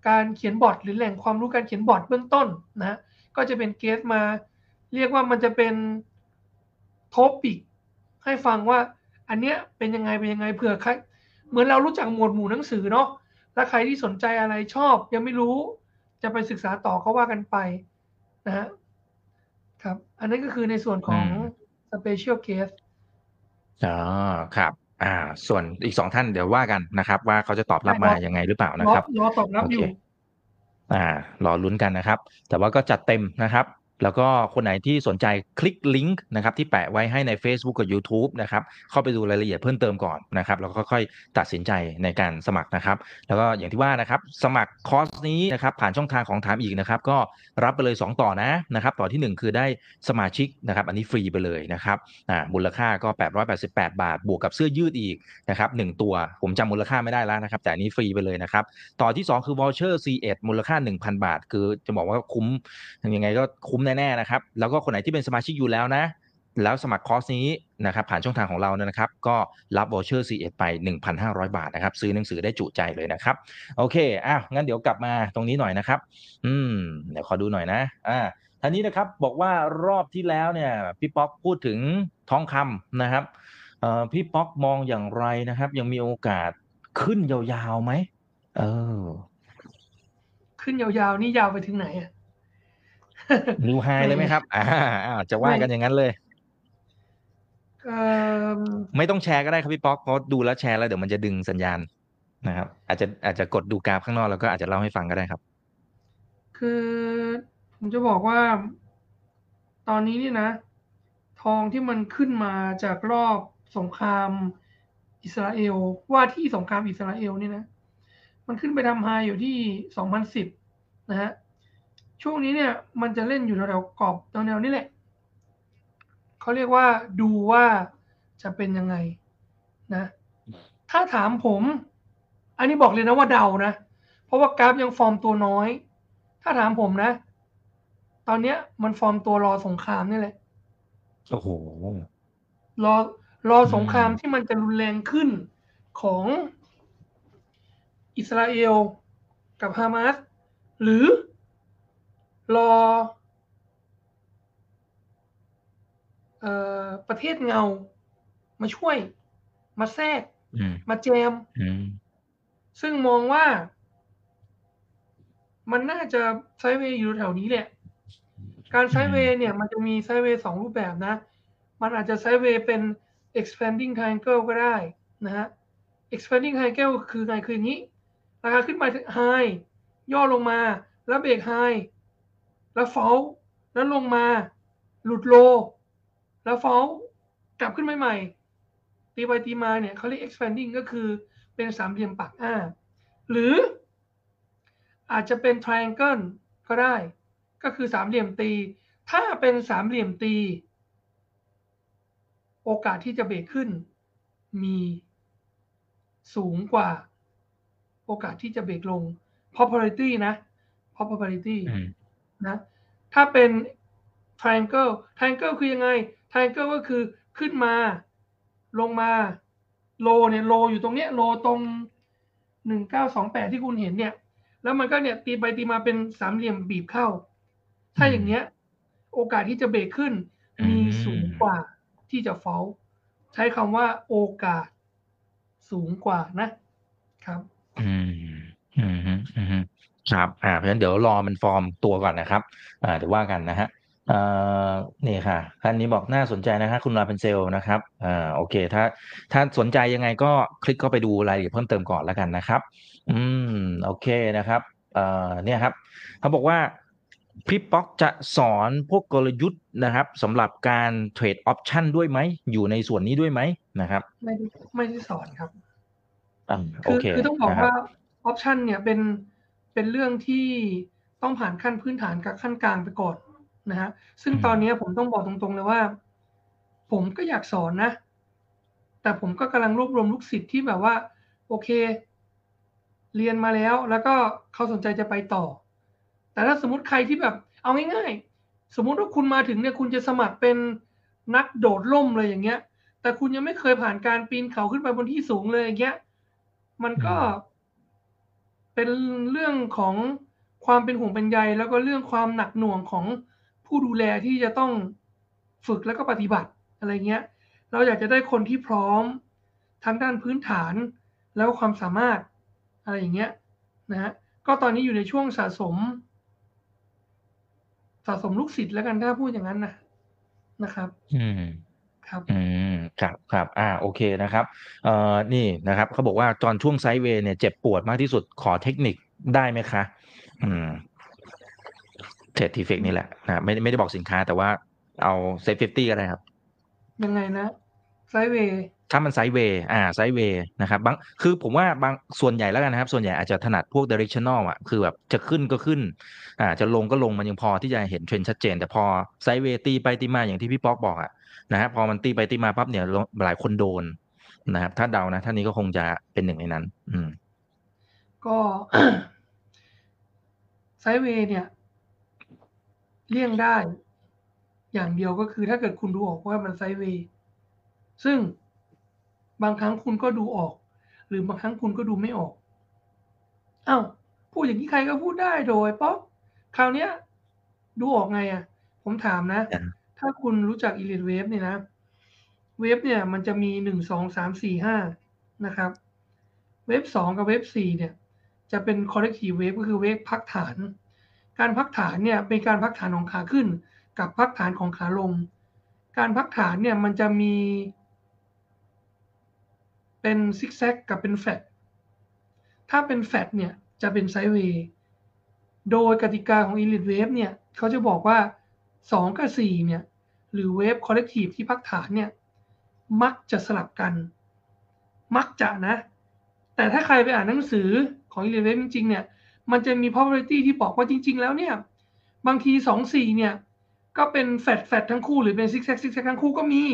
การเขียนบอทหรือแหล่งความรู้การเขียนบอทเบื้องต้นนะก็จะเป็นเกสมา เรียกว่ามันจะเป็นทอปิกให้ฟังว่า อันเนี้ยเป็นยังไงเป็นยังไงเผื่อใครเหมือนเรารู้จักหมวดหมู่หนังสือเนาะ แล้วใครที่สนใจอะไรชอบ ยังไม่รู้จะไปศึกษาต่อก็ว่ากันไปนะฮะครับ อันนั้นก็คือในส่วนของ special case อ๋อครับ อ่า ส่วนอีกสองท่านเดี๋ยวว่ากันนะครับ ว่าเขาจะตอบรับมายังไงหรือเปล่านะรอครับรอตอบรับอยู่โอเคอ่ารอลุ้นกันนะครับ แต่ว่าก็จัดเต็มนะครับ แล้วก็คนไหนที่สนใจคลิกลิงก์นะครับที่แปะไว้ให้ใน Facebook กับ YouTube นะครับเข้าไปดูรายละเอียดเพิ่มเติมก่อนนะครับแล้วก็ค่อยตัดสินใจในการสมัครนะครับ แล้วก็อย่างที่ว่านะครับสมัครคอร์สนี้นะครับผ่านช่องทางของถามอีกนะครับก็รับไปเลย 2 ต่อนะนะครับต่อทีหนึ่1 คือได้สมาชิกนะครับอันนี้ฟรีไปเลยนะครับอ่ามูลค่าก็ 888 บาท บวกกับเสื้อยืดอีกนะครับหนึ่งตัวผมจำมูลค่าไม่ได้แล้วนะครับแต่อันนี้ฟรีไปเลยนะครับต่อที่ 2 คือ voucher C1 มูลค่า 1,000 บาท คือจะบอกว่าคุ้มยังไงก็คุ้มแน่ๆนะครับ แล้วก็คนไหนที่เป็นสมาชิกอยู่แล้วนะ แล้วสมัครคอร์สนี้นะครับผ่านช่องทางของเราเนี่ยนะครับ ก็รับ voucher C1 ไป 1,500 บาทนะครับ ซื้อหนังสือได้จุใจเลยนะครับ โอเคอ้าวงั้นเดี๋ยวกลับมาตรงนี้หน่อยนะครับ อืมเดี๋ยวขอดูหน่อยนะอ่าท่านี้นะครับบอกว่ารอบที่แล้วเนี่ยพี่ป๊อกพูดถึงทองคำนะครับเอ่อพี่ป๊อกมองอย่างไรนะครับ ยังมีโอกาสขึ้นยาวๆไหมเออ ขึ้นยาวๆนี่ยาวไปถึงไหนอะ นิวไฮเลยไหมครับอ่าอ่าจะว่ากันอย่างนั้นเลยเอ่อไม่ต้องแชร์ก็ได้ครับพี่ป๊อกเพราะดูแล้วแชร์แล้วเดี๋ยวมันจะดึงสัญญาณนะครับ อาจจะอาจจะกดดูกราฟข้างนอกแล้วก็อาจจะเล่าให้ฟังก็ได้ครับ คือผมจะบอกว่า ตอนนี้นี่นะ ทองที่มันขึ้นมาจากรอบสงครามอิสราเอล ว่าที่สงครามอิสราเอลนี่นะ มันขึ้นไปทำไฮอยู่ที่สองพันสิบนะฮะ ช่วงนี้เนี่ยมันจะเล่นอยู่แถวๆกรอบแนวๆนี่แหละเขาเรียกว่าดูว่าจะเป็นยังไงนะ ถ้าถามผม อันนี้บอกเลยนะว่าเดานะ เพราะว่ากราฟยังฟอร์มตัวน้อย ถ้าถามผมนะ ตอนเนี้ยมันฟอร์มตัวรอสงครามนี่แหละโอ้โหรอรอสงครามที่มันจะรุนแรงขึ้นของอิสราเอลกับฮามาสหรือ รอเอ่อประเทศเงา มาช่วย มาแทรกอืมมาแจมอืมซึ่งมองว่า มันน่าจะไซด์เวย์อยู่แถวนี้แหละ การไซด์เวย์เนี่ย มันจะมีไซด์เวย์สองรูปแบบนะ มันอาจจะไซด์เวย์เป็น expanding triangle ก็ได้นะฮะ expanding triangle คือไงคืออย่างนี้ ราคาขึ้นไป high ย่อลงมา แล้วเบรก high แล้ว fall แล้วลงมา หลุดโล แล้ว fall กลับขึ้นใหม่ๆตีไปตีมาเนี่ยเขาเรียก expanding ก็คือเป็นสามเหลี่ยมปากอ้า หรืออาจจะเป็น triangle ก็ได้ ก็คือสามเหลี่ยมตี ถ้าเป็นสามเหลี่ยมตี โอกาสที่จะเบรกขึ้น มีสูงกว่า โอกาสที่จะเบรกลง probability นะ probability นะถ้าเป็น triangle triangle คือยังไง triangle ก็คือขึ้นมาลงมาโลเนี่ยโลอยู่ตรงเนี้ยโลตรงหนึ่งเก้าสองแปดที่คุณเห็นเนี่ย แล้วมันก็เนี่ยตีไปตีมาเป็นสามเหลี่ยมบีบเข้า ถ้าอย่างเงี้ย โอกาสที่จะเบรกขึ้น มีสูงกว่าที่จะฟอลใช้คำว่าโอกาสสูงกว่านะครับ อืม อืมอืม ครับอ่าเพราะฉะนั้นเดี๋ยวรอมันฟอร์มตัวก่อนนะครับอ่าเดี๋ยวว่ากันนะฮะเอ่อนี่ค่ะท่านนี้บอกน่าสนใจนะครับคุณราเป็นเซลนะครับอ่าโอเค ถ้าถ้าสนใจยังไงก็คลิกเข้าไปดูรายละเอียดเพิ่มเติมก่อนแล้วกันนะครับ อืมโอเคนะครับเอ่อเนี่ยครับเขาบอกว่าพี่ป๊อกจะสอนพวกกลยุทธ์นะครับสำหรับการเทรดออปชันด้วยไหม อยู่ในส่วนนี้ด้วยไหมนะครับ ไม่ได้ไม่ได้สอนครับอ่าโอคือเคคือต้องบอกนะครับว่าออปชันเนี่ยเป็น เป็นเรื่องที่ต้องผ่านขั้นพื้นฐานกับขั้นกลางไปก่อนนะฮะซึ่งตอนนี้ผมต้องบอกตรงๆเลยว่า ผมก็อยากสอนนะ แต่ผมก็กำลังรวบรวมลูกศิษย์ที่แบบว่า โอเค เรียนมาแล้ว แล้วก็เขาสนใจจะไปต่อ แต่ถ้าสมมติใครที่แบบ เอาง่ายๆ สมมติว่าคุณมาถึงเนี่ยคุณจะสมัครเป็นนักโดดร่มเลยอย่างเงี้ย แต่คุณยังไม่เคยผ่านการปีนเขาขึ้นไปบนที่สูงเลยอย่างเงี้ย มันก็ เป็นเรื่องของความเป็นห่วงเป็นใยแล้วก็เรื่องความหนักหน่วงของผู้ดูแลที่จะต้องฝึกแล้วก็ปฏิบัติอะไรเงี้ย เราอยากจะได้คนที่พร้อมทั้งด้านพื้นฐานแล้วก็ความสามารถอะไรอย่างเงี้ยนะฮะก็ตอนนี้อยู่ในช่วงสะสม สะสมลูกศิษย์แล้วกันถ้าพูดอย่างนั้นนะนะครับ อืม ครับ อืมครับครับอ่าโอเคนะครับเอ่อนี่นะครับเขาบอกว่าตอนช่วง sideway เนี่ยเจ็บปวดมากที่สุดขอเทคนิคได้ไหมคะ อืมเทรด TFEX นี่แหละนะไม่ไม่ได้บอกสินค้าแต่ว่าเอา SET50 ก็ได้ครับ ยังไงนะไซด์เวย์ถ้ามันไซด์เวย์อ่าไซด์เวย์นะครับบางคือผมว่าบางส่วนใหญ่แล้วกันนะครับ ส่วนใหญ่อาจจะถนัดพวก directional อะคือแบบจะขึ้นก็ขึ้นอ่าจะลงก็ลงมันยังพอที่จะเห็นเทรนด์ชัดเจน แต่พอ sideway ตีไปตีมาอย่างที่พี่ป๊อกบอกอะ นะฮะพอมันตีไปตีมาปั๊บเนี่ยหลายคนโดนนะครับ ถ้าเดานะท่านนี้ก็คงจะเป็นหนึ่งในนั้น อืม ก็ sideway เนี่ย เลี่ยงได้ อย่างเดียวก็คือถ้าเกิดคุณดูออกว่ามัน sideway ซึ่งบางครั้งคุณก็ดูออก หรือบางครั้งคุณก็ดูไม่ออกอ้าวพูดอย่างนี้ใครก็พูดได้โด่ป๊อกคราวเนี้ย ดูออกไงอะ ผมถามนะอ่า ถ้าคุณรู้จัก Elliott Wave เนี่ยนะ wave เนี่ยมันจะมีหนึ่งสองสามสี่ห้านะครับ wave สองกับ wave สี่เนี่ย จะเป็น corrective wave ก็คือ wave พักฐาน การพักฐานเนี่ยเป็นการพักฐานของขาขึ้น กับพักฐานของขาลง การพักฐานเนี่ยมันจะมี เป็นซิกแซกกับเป็นแฟตถ้าเป็นแฟตเนี่ยจะเป็น sideway โดยกติกาของ Elliott Wave เนี่ยเขาจะบอกว่า 2กับ4เนี่ย หรือ wave corrective ที่พักฐานเนี่ย มักจะสลับกัน มักจะนะ แต่ถ้าใครไปอ่านหนังสือของ Elliott Wave จริงๆ เนี่ย มันจะมี probability ที่บอกว่าจริง ๆ แล้วเนี่ย บางที2 4เนี่ย ก็เป็น flat flat ทั้งคู่หรือเป็น zigzag zigzag ทั้งคู่ก็มี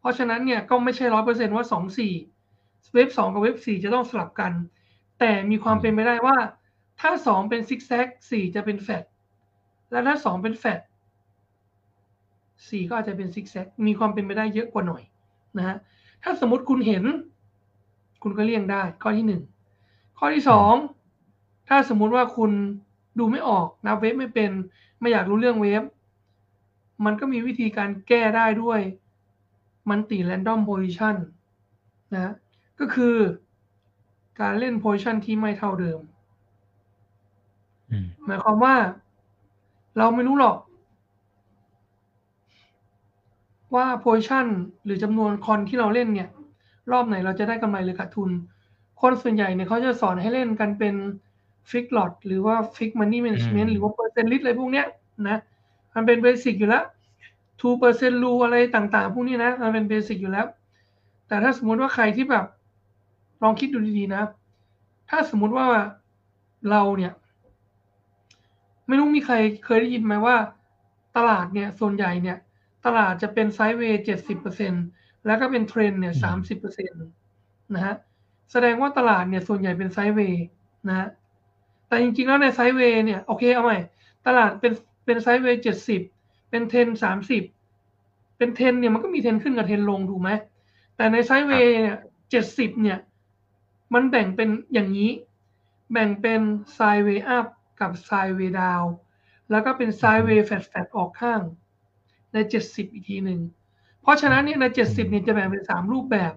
เพราะฉะนั้นเนี่ยก็ไม่ใช่ร้อยเปอร์เซ็นว่าสองสี่ wave สองกับ wave สี่จะต้องสลับกัน แต่มีความเป็นไปได้ว่า ถ้าสองเป็นซิกแซกสี่จะเป็นแฟด และถ้าสองเป็นแฟดสี่ก็อาจจะเป็นซิกแซกมีความเป็นไปได้เยอะกว่าหน่อยนะฮะถ้าสมมติคุณเห็น คุณก็เลี่ยงได้ ข้อที่หนึ่งข้อที่สองถ้าสมมุติว่าคุณดูไม่ออกนับ wave ไม่เป็น ไม่อยากรู้เรื่อง wave มันก็มีวิธีการแก้ได้ด้วย multi random position นะก็คือการเล่น position ที่ไม่เท่าเดิมหมายความว่า เราไม่รู้หรอก ว่า position หรือจำนวนคอนที่เราเล่นเนี่ย รอบไหนเราจะได้กำไรหรือขาดทุน คนส่วนใหญ่เนี่ยเขาจะสอนให้เล่นกันเป็น fix lot หรือว่า fix money management หรือว่าเปอร์เซ็นต์ลิตอะไรพวกเนี้ยนะ มันเป็น basic อยู่แล้ว2เปอร์เซ็นต์ rule อะไรต่างๆ พวกนี้นะ มันเป็น basic อยู่แล้ว แต่ถ้าสมมุติว่าใครที่แบบ ลองคิดดูดีๆนะ ถ้าสมมุติว่าเราเนี่ย ไม่รู้มีใครเคยได้ยินไหมว่า ตลาดเนี่ยส่วนใหญ่เนี่ย ตลาดจะเป็น sideway เจ็ดสิบเปอร์เซ็นแล้วก็เป็นเทรนเนี่ยสามสิบเปอร์เซ็นตนะฮะแสดงว่าตลาดเนี่ยส่วนใหญ่เป็น sideway นะฮะแต่จริงๆแล้วใน sideway เนี่ยโอเคเอาใหม่ตลาดเป็นเป็น sideway เจ็ดสิบเป็นเทนสามสิบเป็นเทนเนี่ยมันก็มีเทนขึ้นกับเทนลงถูกไหมแต่ใน sideway เนี่ยเจ็ดสิบเนี่ย มันแบ่งเป็นอย่างนี้ แบ่งเป็น sideway up กับ sideway down แล้วก็เป็น sideway flat flat ออกข้าง ในเจ็ดสิบอีกทีหนึ่ง เพราะฉะนั้นเนี่ยในเจ็ดสิบเนี่ยจะแบ่งเป็นสามรูปแบบ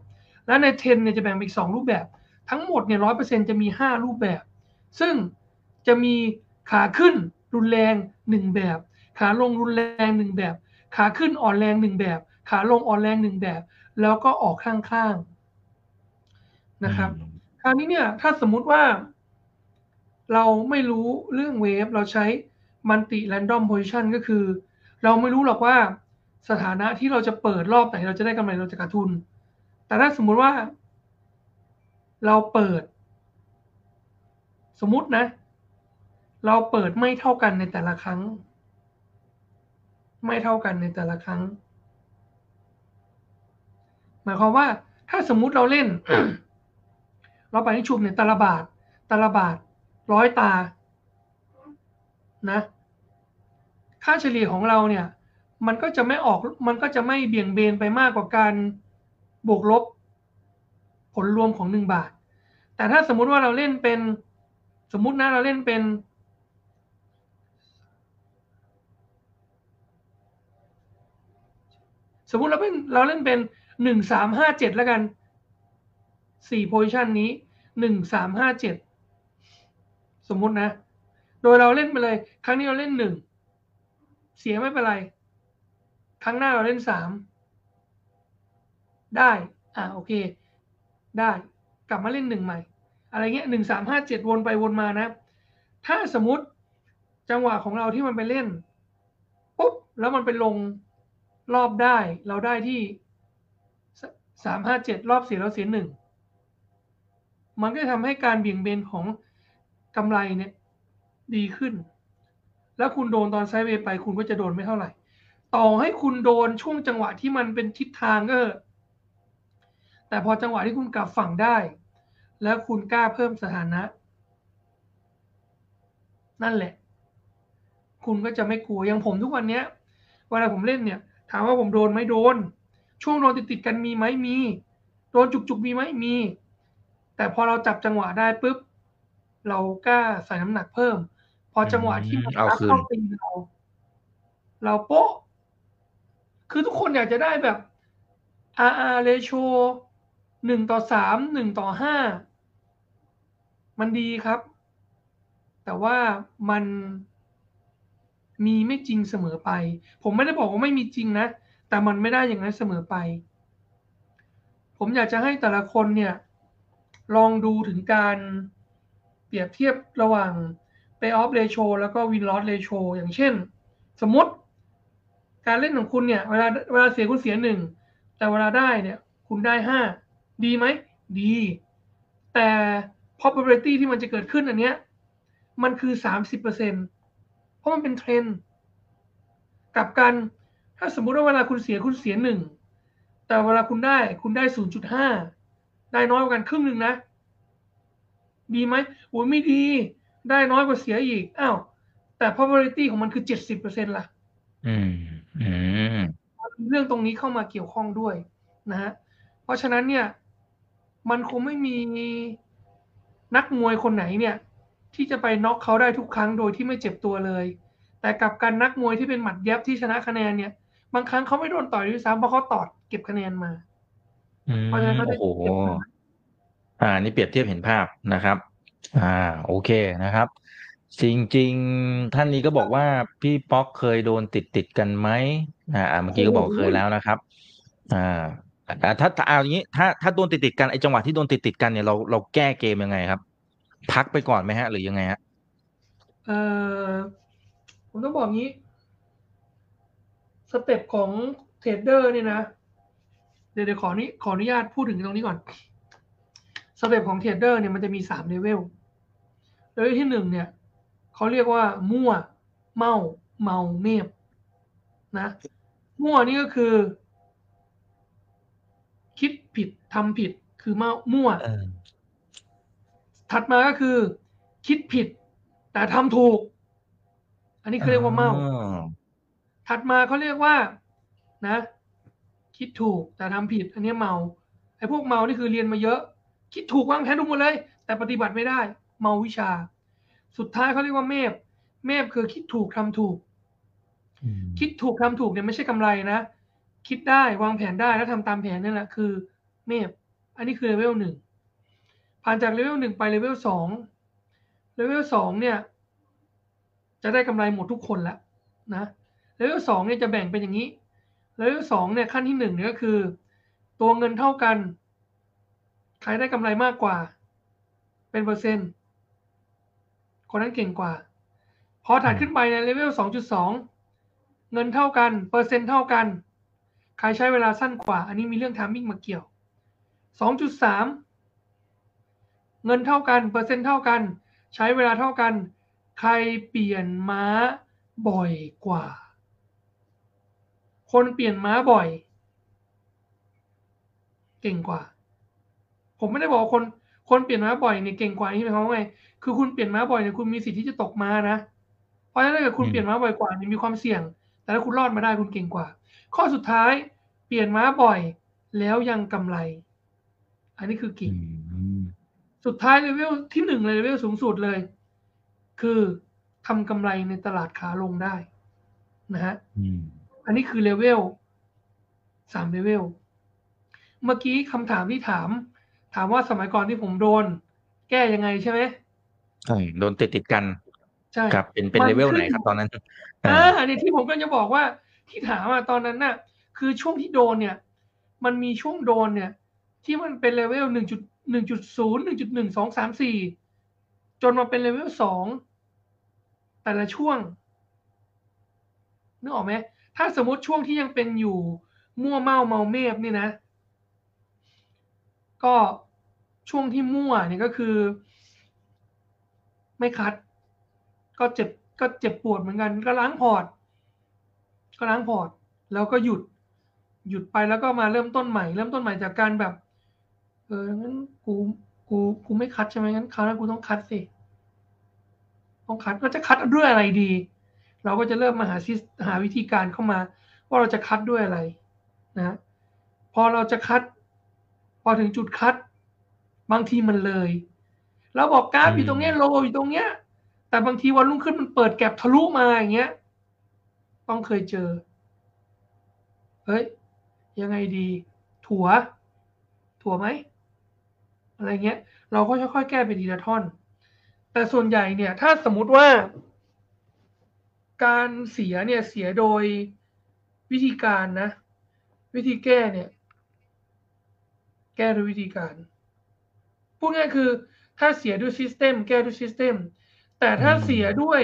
และในเทนเนี่ยจะแบ่งเป็นอีกสองรูปแบบ ทั้งหมดเนี่ยร้อยเปอร์เซ็นจะมีห้ารูปแบบ ซึ่งจะมีขาขึ้นรุนแรงหนึ่งแบบ ขาลงรุนแรงหนึ่งแบบ ขาขึ้นอ่อนแรงหนึ่งแบบ ขาลงอ่อนแรงหนึ่งแบบ แล้วก็ออกข้างๆนะครับ คราวนี้เนี่ยถ้าสมมุติว่า เราไม่รู้เรื่องเวฟเราใช้มันติแรนดอมโพซิชันก็คือ เราไม่รู้หรอกว่าสถานะที่เราจะเปิดรอบไหนเราจะได้กำไรเราจะขาดทุน แต่ถ้าสมมุติว่า เราเปิด สมมุตินะ เราเปิดไม่เท่ากันในแต่ละครั้ง ไม่เท่ากันในแต่ละครั้ง หมายความว่า ถ้าสมมุติเราเล่น เราไปที่ชุมเนี่ยตาละบาทตาละบาท ร้อยตานะค่าเฉลี่ยของเราเนี่ย มันก็จะไม่ออกมันก็จะไม่เบี่ยงเบนไปมากกว่าการบวกลบผลรวมของหนึ่งบาท แต่ถ้าสมมุติว่าเราเล่นเป็นสมมุตินะเราเล่นเป็น สมมุติเราเป็นเราเล่นเป็นหนึ่งสามห้าเจ็ดแล้วกันสี่โพซิชันนี้หนึ่งสามห้าเจ็ด สมมุตินะ โดยเราเล่นไปเลย ครั้งนี้เราเล่นหนึ่งเสียไม่เป็นไร ครั้งหน้าเราเล่นสามได้ อ่าโอเค ได้กลับมาเล่นหนึ่งใหม่ อะไรเงี้ยหนึ่งสามห้าเจ็ดวนไปวนมานะ ถ้าสมมติจังหวะของเราที่มันไปเล่นปุ๊บแล้วมันไปลงรอบได้ เราได้ที่สามห้าเจ็ดรอบเสียเราเสียหนึ่งมันก็ทำให้การเบี่ยงเบนของ กำไรเนี่ยดีขึ้น แล้วคุณโดนตอนไซด์เวย์ไป คุณก็จะโดนไม่เท่าไหร่ ต่อให้คุณโดนช่วงจังหวะที่มันเป็นทิศทางก็แต่พอจังหวะที่คุณกลับฝั่งได้ แล้วคุณกล้าเพิ่มสถานะ นั่นแหละ คุณก็จะไม่กลัวอย่างผมทุกวันเนี้ยเวลาผมเล่นเนี่ย ถามว่าผมโดนไหมโดน ช่วงโดนติดติดกันมีไหมมี โดนจุกๆมีไหมมี แต่พอเราจับจังหวะได้ปุ๊บ เรากล้าใส่น้ำหนักเพิ่ม พอจังหวะที่มันรับเข้าตีเรา เราโป๊ะ คือทุกคนอยากจะได้แบบ RR ratio หนึ่งต่อสามหนึ่งต่อห้ามันดีครับ แต่ว่ามันมีไม่จริงเสมอไป ผมไม่ได้บอกว่าไม่มีจริงนะ แต่มันไม่ได้อย่างนั้นเสมอไป ผมอยากจะให้แต่ละคนเนี่ย ลองดูถึงการเปรียบเทียบระหว่าง pay off ratio แล้วก็ win loss ratio อย่างเช่น สมมติ การเล่นของคุณเนี่ย เวลาเวลาเสียคุณเสียหนึ่งแต่เวลาได้เนี่ยคุณได้ห้าดีไหมดี แต่ probability ที่มันจะเกิดขึ้นอันเนี้ยมันคือสามสิบเปอร์เซ็นต์เพราะมันเป็นเทรนกับกันถ้าสมมุติว่าเวลาคุณเสียคุณเสียหนึ่งแต่เวลาคุณได้คุณได้ศูนย์จุดห้าได้น้อยกว่ากันครึ่งหนึ่งนะ ดีไหมโอ้ยไม่ดี ได้น้อยกว่าเสียอีกอ้าวแต่ probability ของมันคือเจ็ดสิบเปอร์เซ็นต์ละอืม อืม เรื่องตรงนี้เข้ามาเกี่ยวข้องด้วยนะฮะ เพราะฉะนั้นเนี่ย มันคงไม่มีนักมวยคนไหนเนี่ย ที่จะไปน็อกเขาได้ทุกครั้งโดยที่ไม่เจ็บตัวเลย แต่กลับกันนักมวยที่เป็นหมัดยับที่ชนะคะแนนเนี่ย บางครั้งเขาไม่โดนต่อยด้วยซ้ำเพราะเขาตอดเก็บคะแนนมาอืมเพราะฉะนั้นเขาได้โอ้โหเก็บมา อ่านี่เปรียบเทียบเห็นภาพนะครับ อ่าโอเคนะครับ จริงๆท่านนี้ก็บอกว่าพี่ป๊อกเคยโดนติดติดกันไหมอ่าเมื่อกี้ก็บอกเคยแล้วนะครับ อ่าอ่ถ้าถ้าเอาอย่างนี้ ถ้าถ้าโดนติดติดกันไอจังหวะที่โดนติดติดกันเนี่ยเราเราแก้เกมยังไงครับ พักไปก่อนไหมฮะ หรือยังไงฮะเออผมต้องบอกงี้ step ของ trader เนี่ยนะเดี๋ยวเดี๋ยวขอนี้ขออนุญาตพูดถึงตรงนี้ก่อน step ของ trader เนี่ยมันจะมีสามเลเวลเลเวลที่หนึ่งเนี่ยเขาเรียกว่ามั่ว เมาเมาเมพนะมั่วนี่ก็คือ คิดผิดทำผิดคือเมามั่วเออถัดมาก็คือ คิดผิด แต่ทำถูก อันนี้เขาเรียกว่าเมาอ๋อถัดมาเขาเรียกว่า นะ คิดถูกแต่ทำผิด อันนี้เมาไอ้พวกเมานี่คือเรียนมาเยอะ คิดถูกวางแผนถูกหมดเลย แต่ปฏิบัติไม่ได้ เมาวิชา สุดท้ายเขาเรียกว่าเมพเมพคือคิดถูกทำถูกอืมคิดถูกทำถูกเนี่ยไม่ใช่กำไรนะ คิดได้วางแผนได้แล้วทำตามแผนนี่แหละคือเมพอันนี้คือเลเวลหนึ่งผ่านจากเลเวลหนึ่งไปเลเวลสองเลเวลสองเนี่ย จะได้กำไรหมดทุกคนแล้วนะเลเวลสองเนี่ยจะแบ่งเป็นอย่างนี้เลเวลสองเนี่ยขั้นที่หนึ่งเนี่ยก็คือ ตัวเงินเท่ากัน ใครได้กำไรมากกว่า เป็นเปอร์เซ็นต์ คนนั้นเก่งกว่า พอถัดขึ้นไปในเลเวลสองจุดสองเงินเท่ากัน เปอร์เซ็นต์เท่ากัน ใครใช้เวลาสั้นกว่า อันนี้มีเรื่อง timing มาเกี่ยวสองจุดสามเงินเท่ากัน เปอร์เซ็นต์เท่ากัน ใช้เวลาเท่ากัน ใครเปลี่ยนม้าบ่อยกว่า คนเปลี่ยนม้าบ่อย เก่งกว่า ผมไม่ได้บอกว่าคนคนเปลี่ยนม้าบ่อยเนี่ยเก่งกว่านี่หมายความว่าไง คือคุณเปลี่ยนม้าบ่อยเนี่ยคุณมีสิทธิ์ที่จะตกม้านะ เพราะฉะนั้นถ้าเกิดคุณอืมเปลี่ยนม้าบ่อยกว่าเนี่ยมีความเสี่ยง แต่ถ้าคุณรอดมาได้คุณเก่งกว่า ข้อสุดท้ายเปลี่ยนม้าบ่อยแล้วยังกำไร อันนี้คืออืกิ่งมสุดท้ายเลเวลที่หนึ่งเลยเลเวลสูงสุดเลย คือทำกำไรในตลาดขาลงได้ นะฮะอืมอันนี้คือเลเวลสามเลเวลเมื่อกี้คำถามที่ถาม ถามว่าสมัยก่อนที่ผมโดน แก้ยังไงใช่ไหมใช่โดนติดติดๆกันใช่ครับเป็นเป็นมันเลเวลขึ้นไหนครับตอนนั้นอ่าอันนี้ที่ผมก็จะบอกว่าที่ถามอะตอนนั้นน่ะ คือช่วงที่โดนเนี่ย มันมีช่วงโดนเนี่ย ที่มันเป็นเลเวลหนึ่งจุดหนึ่งจุดศูนย์หนึ่งจุดหนึ่งสองสามสี่จนมาเป็นเลเวลสองแต่ละช่วงนึกออกไหมถ้าสมมติช่วงที่ยังเป็นอยู่มั่วเมาเมาเมพนี่นะ ก็ช่วงที่มั่วเนี่ยก็คือ ไม่ cut ก็เจ็บก็เจ็บปวดเหมือนกัน ก็ล้างพอร์ตก็ล้างพอร์ตแล้วก็หยุด หยุดไปแล้วก็มาเริ่มต้นใหม่ เริ่มต้นใหม่จากการแบบ เอองั้นกูกูกูไม่คัดใช่ไหมงั้นคราวหน้ากูต้องคัดสิต้องคัดก็จะคัดด้วยอะไรดี เราก็จะเริ่มมาหาซิสหาวิธีการเข้ามา ว่าเราจะคัดด้วยอะไรนะ พอเราจะคัด พอถึงจุดคัด บางทีมันเลยเราบอกกราฟอยู่ตรงเนี้ยโลอยู่ตรงเนี้ย แต่บางทีวันรุ่งขึ้นมันเปิดแก็บทะลุมาอย่างเงี้ย ต้องเคยเจอ เฮ้ย ยังไงดี ถั่ว ถั่วไหม อะไรเงี้ย เราก็ค่อยๆแก้ไปทีละท่อน แต่ส่วนใหญ่เนี่ย ถ้าสมมุติว่า การเสียเนี่ยเสียโดยวิธีการนะ วิธีแก้เนี่ย แก้ด้วยวิธีการ พูดง่ายคือ ถ้าเสียด้วย system แก้ด้วย system แต่ถ้าอืมเสียด้วย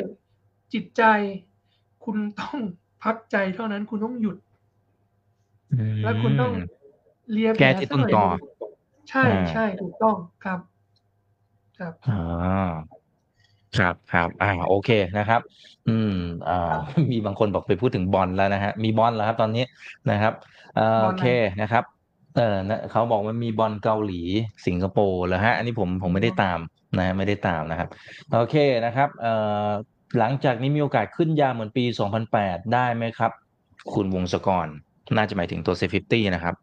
จิตใจ คุณต้องพักใจเท่านั้นคุณต้องหยุด แล้วคุณต้องเคลียร์แก้ที่ต้นตอใช่อ่าใช่ถูกต้องครับ ครับอ่าครับครับอ่าโอเคนะครับ อืม อ่า มีบางคนบอกไปพูดถึงบอลแล้วนะฮะมีบอลแล้วครับ ตอนนี้นะครับเอ่อโอเคนะครับ เออนะเขาบอกมันมีบอลเกาหลีสิงคโปร์แล้วฮะ อันนี้ผมผมไม่ได้ตามนะ ไม่ได้ตามนะครับ โอเคนะครับเอ่อหลังจากนี้มีโอกาสขึ้นยาวเหมือนปี 2008 ได้ไหมครับ คุณวงศกร น่าจะหมายถึงตัว SET50นะครับ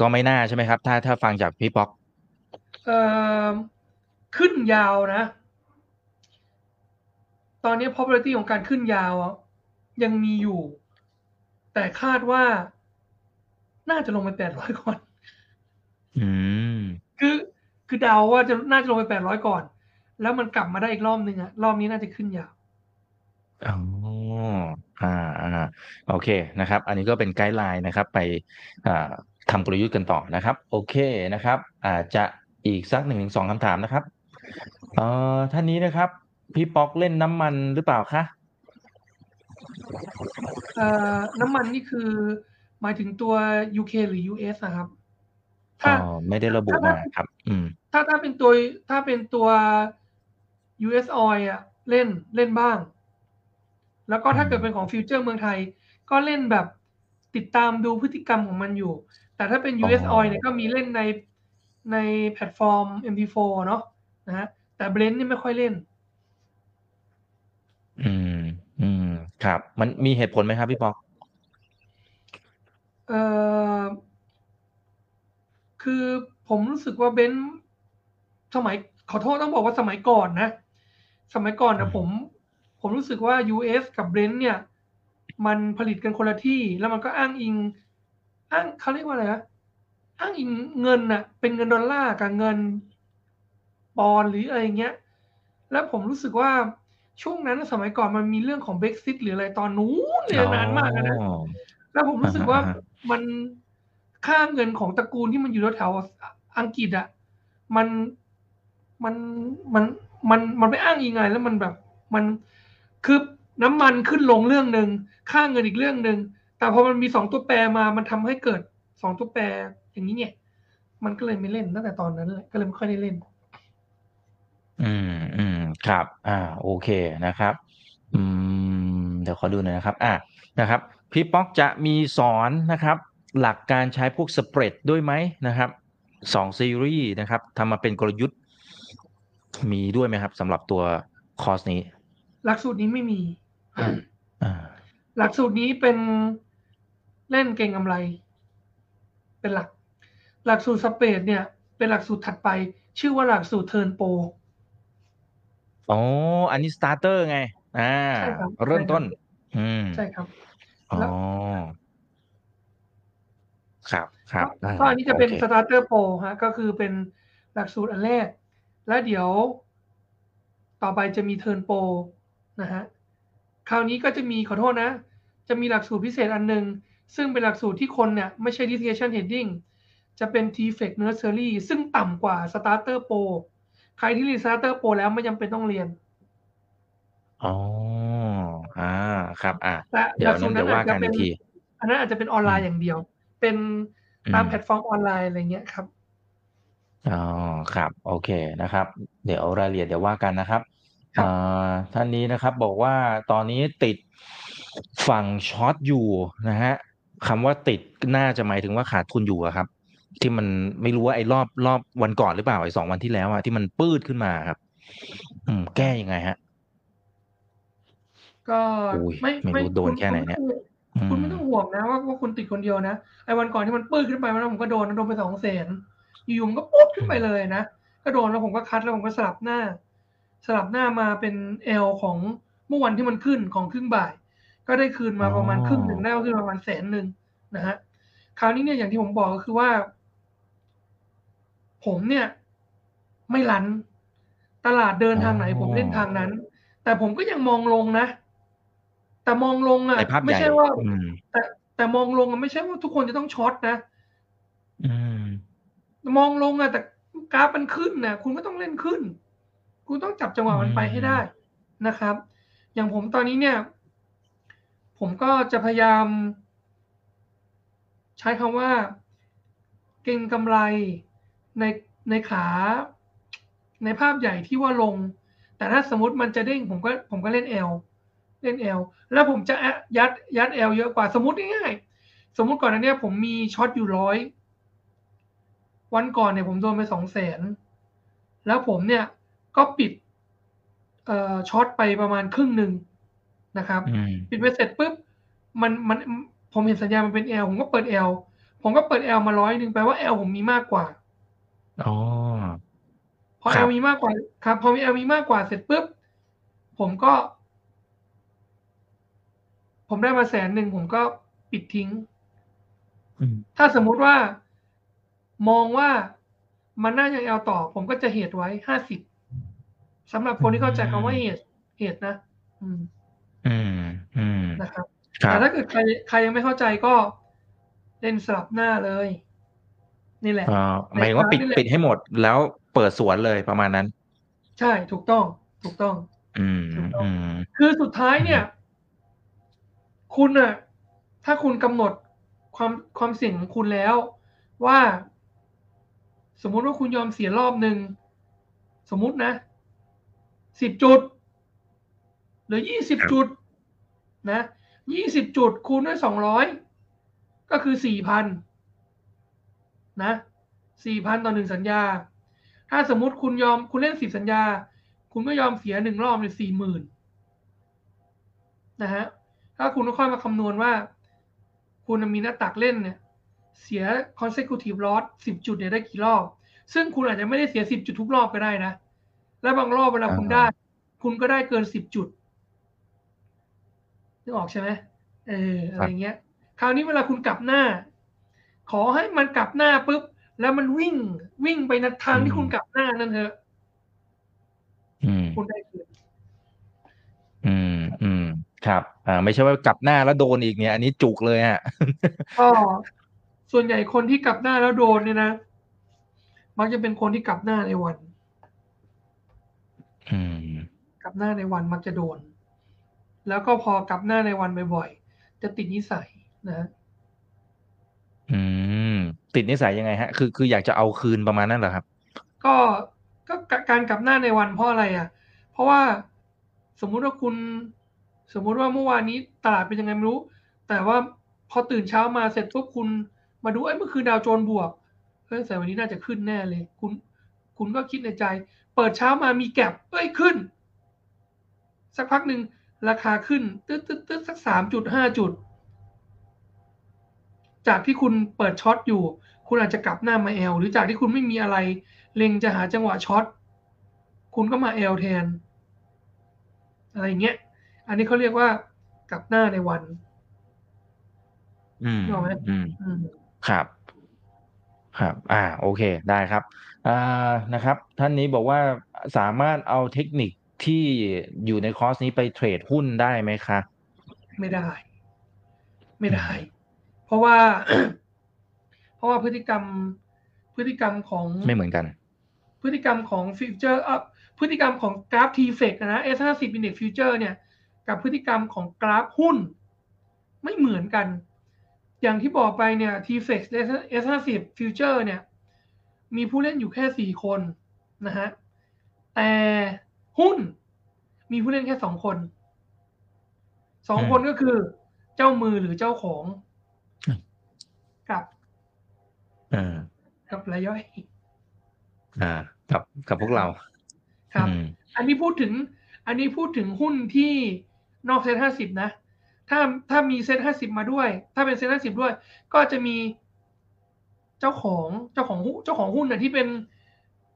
ก็ไม่น่าใช่ไหมครับ ถ้าถ้าฟังจากพี่ป๊อกเอ่อขึ้นยาวนะ ตอนนี้ probability ของการขึ้นยาวยังมีอยู่ แต่คาดว่า น่าจะลงไปแปดร้อยก่อน อืม คือคือเดาว่าจะน่าจะลงไปแปดร้อยก่อน แล้วมันกลับมาได้อีกรอบนึงอะรอบนี้น่าจะขึ้นยาวอ๋ออ่าอ่าโอเคนะครับ อันนี้ก็เป็นไกด์ไลน์นะครับ ไปอ่าทำกลยุทธ์กันต่อนะครับ โอเคนะครับ อาจจะอีกสักหนึ่งถึงสองคำถามนะครับเอ่อท่านนี้นะครับ พี่ป๊อกเล่นน้ำมันหรือเปล่าคะเอ่อน้ำมันนี่คือ หมายถึงตัว UK หรือ US อะครับอ๋อไม่ได้ระบุมาครับ อืม ถ้าถ้าเป็นตัวถ้าเป็นตัว US oil อะเล่นเล่นบ้าง แล้วก็ถ้าเกิดเป็นของฟิวเจอร์เมืองไทย ก็เล่นแบบติดตามดูพฤติกรรมของมันอยู่ แต่ถ้าเป็น US อ๋อ oil เนี่ยก็มีเล่นในในแพลตฟอร์ม MT4 เนาะนะฮะแต่ Brent นี่ไม่ค่อยเล่น อืม อืม ครับ มันมีเหตุผลไหมครับพี่ป๊อก เอ่อคือผมรู้สึกว่า Brent สมัยขอโทษต้องบอกว่าสมัยก่อนนะ สมัยก่อนนะผมผมรู้สึกว่า US กับ Brent เนี่ย มันผลิตกันคนละที่ แล้วมันก็อ้างอิง อ้างเขาเรียกว่าอะไรนะอ้างอิงเงินน่ะ เป็นเงินดอลลาร์กับเงินปอนด์หรืออะไรเงี้ย แล้วผมรู้สึกว่าช่วงนั้นสมัยก่อนมันมีเรื่องของ Brexit หรืออะไรตอนนู้นเลยนานมากอะนะอ๋อแล้วผมรู้สึกว่าอ่าฮะ มันค่าเงินของตระกูลที่มันอยู่แถวอังกฤษอะมันมันมันมันมันไปอ้างอิงอะไรแล้วมันแบบมันคือน้ำมันขึ้นลงเรื่องหนึ่งค่าเงินอีกเรื่องหนึ่งแต่พอมันมีสองตัวแปรมามันทำให้เกิดสองตัวแปรอย่างนี้เนี่ย มันก็เลยไม่เล่นตั้งแต่ตอนนั้นเลยก็เลยไม่ค่อยได้เล่น อืมอืมครับ อ่า โอเคนะครับ อืม เดี๋ยวขอดูหน่อยนะครับ อ่านะครับ พี่ป๊อกจะมีสอนนะครับ หลักการใช้พวกสเปรดด้วยไหมนะครับสองซีรีส์นะครับทำมาเป็นกลยุทธ์ มีด้วยไหมครับสำหรับตัวคอร์สนี้ หลักสูตรนี้ไม่มีอ่าหลักสูตรนี้เป็นเล่นเก็งกำไร เป็นหลัก หลักสูตร spread เนี่ย เป็นหลักสูตรถัดไป ชื่อว่าหลักสูตร turn proอ๋ออันนี้ starter ไง อ่าใช่ครับเริ่มต้น อืมใช่ครับ อ๋อ แล้วครับ ครับก็อ่าก็อันนี้จะเป็นโอคสตาร์เตอร์โปรฮะ ก็คือเป็นหลักสูตรอันแรก แล้วเดี๋ยวต่อไปจะมีเทิร์นโปรนะฮะ คราวนี้ก็จะมีขอโทษนะ จะมีหลักสูตรพิเศษอันหนึ่ง ซึ่งเป็นหลักสูตรที่คนเนี่ย ไม่ใช่ discussion heading จะเป็น t f e c nursery ซึ่งต่ำกว่า starter pro ใครที่เรียน starter pro แล้วไม่จำเป็นต้องเรียน อ๋อ อ่าครับ อ่าแต่เดี๋หยลัวกสูนั้นตรเดี๋นั้ยวนว่าอาจจะกันเป็อีนกทีอันนั้นอาจจะเป็นออนไลน์อย่างเดียว เป็นตามอืมแพลตฟอร์มออนไลน์อะไรเงี้ยครับอ๋อครับ โอเคนะครับ เดี๋ยวรายละเอียดเดี๋ยวว่ากันนะครับครับอ่าท่านนี้นะครับบอกว่าตอนนี้ติดฝั่ง Short อยู่นะฮะคำว่าติดน่าจะหมายถึงว่าขาดทุนอยู่อะครับ ที่มันไม่รู้ว่าไอ้รอบรอบวันก่อนหรือเปล่าไอ้สองวันที่แล้วอะที่มันปื้ดขึ้นมาครับ อืม แก้ยังไงฮะ ก็อุ้ยไม่ไม่รู้โดนคุณแค่ไหนเนี่ยคุณไม่อืต้องมห่วงนะว่าว่าคุณติดคนเดียวนะไอ้วันก่อนที่มันปื้ดขึ้นไปวันนั้นผมก็โดนนะโดนไปสองแสนอยู่ๆมันก็ปุ๊บขึ้นไปเลยนะก็โดนแล้วผมก็คัดแล้วผมก็สลับหน้า สลับหน้ามาเป็นเอลของเมื่อวันที่มันขึ้นของครึ่งบ่าย ก็ได้คืนมาประมาณครึ่งหนึ่งได้ก็คือประมาณแสนหนึ่งนะฮะคราวนี้เนี่ยอย่างที่ผมบอกก็คือว่า ผมเนี่ย ไม่ลัน ตลาดเดินทางไหนผมเล่นทางนั้น แต่ผมก็ยังมองลงนะ แต่มองลงอะในภาพใหไม่ญ่ใช่ว่าอืมแต่แต่มองลงอะไม่ใช่ว่าทุกคนจะต้องช็อตนะอืมมองลงอะแต่กราฟมันขึ้นนะคุณก็ต้องเล่นขึ้น คุณต้องจับจังหวะมันไปให้ได้นะครับ อย่างผมตอนนี้เนี่ย ผมก็จะพยายาม ใช้คำว่า เก่งกำไรในในขาในภาพใหญ่ที่ว่าลง แต่ถ้าสมมติมันจะเด้งผมก็ผมก็เล่น L เล่น L แล้วผมจะยัดยัด L เยอะกว่าสมมติง่ายๆสมมติก่อนอันเนี้ยผมมีช็อตอยู่ร้อยวันก่อนเนี่ยผมโดนไปสองแสนแล้วผมเนี่ยก็ปิดเอ่อช็อตไปประมาณครึ่งหนึ่งนะครับอืมปิดไปเสร็จปุ๊บมันมันผมเห็นสัญญาณมันเป็น L ผมก็เปิด L ผมก็เปิด L มาร้อยหนึ่งแปลว่า L ผมมีมากกว่าอ๋อพอครับ L มีมากกว่าครับ พอมี L มีมากกว่าเสร็จปุ๊บผมก็ ผมได้มาแสนหนึ่งผมก็ปิดทิ้งอืมถ้าสมมุติว่ามองว่ามันน่าจะ L ต่อ ผมก็จะเหตุไว้ห้าสิบสำหรับคนที่เข้าใจคำว่าเหตุเหตุนะ อืม อืม อืมนะครับครัแต่บถ้าเกิดใครใครยังไม่เข้าใจก็เล่นสลับหน้าเลย นี่แหละเอ่อหมายถึงว่าปิดในคลาสนี่แหละปิดให้หมดแล้วเปิดสวนเลยประมาณนั้น ใช่ถูกต้อง ถูกต้อง อืมถูกต้องอืมคือสุดท้ายเนี่ย คุณน่ะถ้าคุณกำหนดความความเสี่ยงของคุณแล้ว ว่า สมมุติว่าคุณยอมเสียรอบหนึ่งสมมุตินะสิบจุดหรือยี่สิบจุด นะยี่สิบจุดคูณด้วยสองร้อยก็คือสี่พันนะสี่พันต่อหนึ่งสัญญา ถ้าสมมติคุณยอมคุณเล่นสิบสัญญา คุณก็ยอมเสียหนึ่งรอบเลยสี่หมื่นนะฮะ ถ้าคุณก็ค่อยมาคำนวณว่า คุณมีหน้าตักเล่นเนี่ย เสีย consecutive loss สิบจุดเนี่ยได้กี่รอบ ซึ่งคุณอาจจะไม่ได้เสียสิบจุดทุกรอบก็ได้นะ และบางรอบเวลาคุณได้ คุณก็ได้เกินสิบจุดนึกออกใช่ไหมเอออะไรเงี้ย คราวนี้เวลาคุณกลับหน้า ขอให้มันกลับหน้าปุ๊บ แล้วมันวิ่งวิ่งไปในทางที่คุณกลับหน้านั่นเถอะอืมคุณได้คืนอืมอืม ครับ อ่า ไม่ใช่ว่ากลับหน้าแล้วโดนอีกเนี่ย อันนี้จุกเลยฮะก็ส่วนใหญ่คนที่กลับหน้าแล้วโดนเนี่ยนะ มักจะเป็นคนที่กลับหน้าในวัน อืม กลับหน้าในวันมักจะโดน แล้วก็พอกลับหน้าในวันบ่อยๆจะติดนิสัยนะ อืม ติดนิสัยยังไงฮะ คือคืออยากจะเอาคืนประมาณนั้นเหรอครับ ก็ก็การกลับหน้าในวันเพราะอะไรอะ เพราะว่าสมมุติว่าคุณ สมมุติว่าเมื่อวานนี้ตลาดเป็นยังไงไม่รู้ แต่ว่าพอตื่นเช้ามาเสร็จปุ๊บคุณมาดูไอ้ยเมื่อคืนดาวโจนบวกเฮ้ยแต่วันนี้น่าจะขึ้นแน่เลย คุณ คุณก็คิดในใจ เปิดเช้ามามีแก็บเอ้ยขึ้น สักพักหนึ่งราคาขึ้นตึ๊ดตึ๊ดตึ๊ดสักสามจุดห้าจุด จากที่คุณเปิดช็อตอยู่ คุณอาจจะกลับหน้ามาเอลหรือจากที่คุณไม่มีอะไร เล็งจะหาจังหวะช็อตคุณก็มาเอลแทน อะไรอย่างเงี้ย อันนี้เขาเรียกว่ากลับหน้าในวันอืมนึกออกไหมอืมอืมครับ ครับ อ่า โอเค ได้ครับ อ่า นะครับ ท่านนี้บอกว่าสามารถเอาเทคนิคที่อยู่ในคอร์สนี้ไปเทรดหุ้นได้ไหมคะ ไม่ได้ ไม่ได้ เพราะว่า เพราะว่าพฤติกรรม พฤติกรรมของไม่เหมือนกัน พฤติกรรมของฟิวเจอร์อะพฤติกรรมของกราฟ t f e c นะ S50 Index Future เนี่ย กับพฤติกรรมของกราฟหุ้น ไม่เหมือนกัน อย่างที่บอกไปเนี่ย t f e c S50 Future เนี่ย มีผู้เล่นอยู่แค่สี่คนนะฮะ แต่หุ้นมีผู้เล่นแค่สองคนสองอืมคนก็คือเจ้ามือหรือเจ้าของอืมกับเออกับรายย่อย อ่า กับกับพวกเรา ครับอืมอันนี้พูดถึง อันนี้พูดถึงหุ้นที่ นอกเซ็ตห้าสิบนะ ถ้าถ้ามีเซ็ตห้าสิบมาด้วย ถ้าเป็นเซ็ตห้าสิบด้วย ก็จะมีเจ้าของเจ้าของหุ้นเจ้าของหุ้นน่ะที่เป็น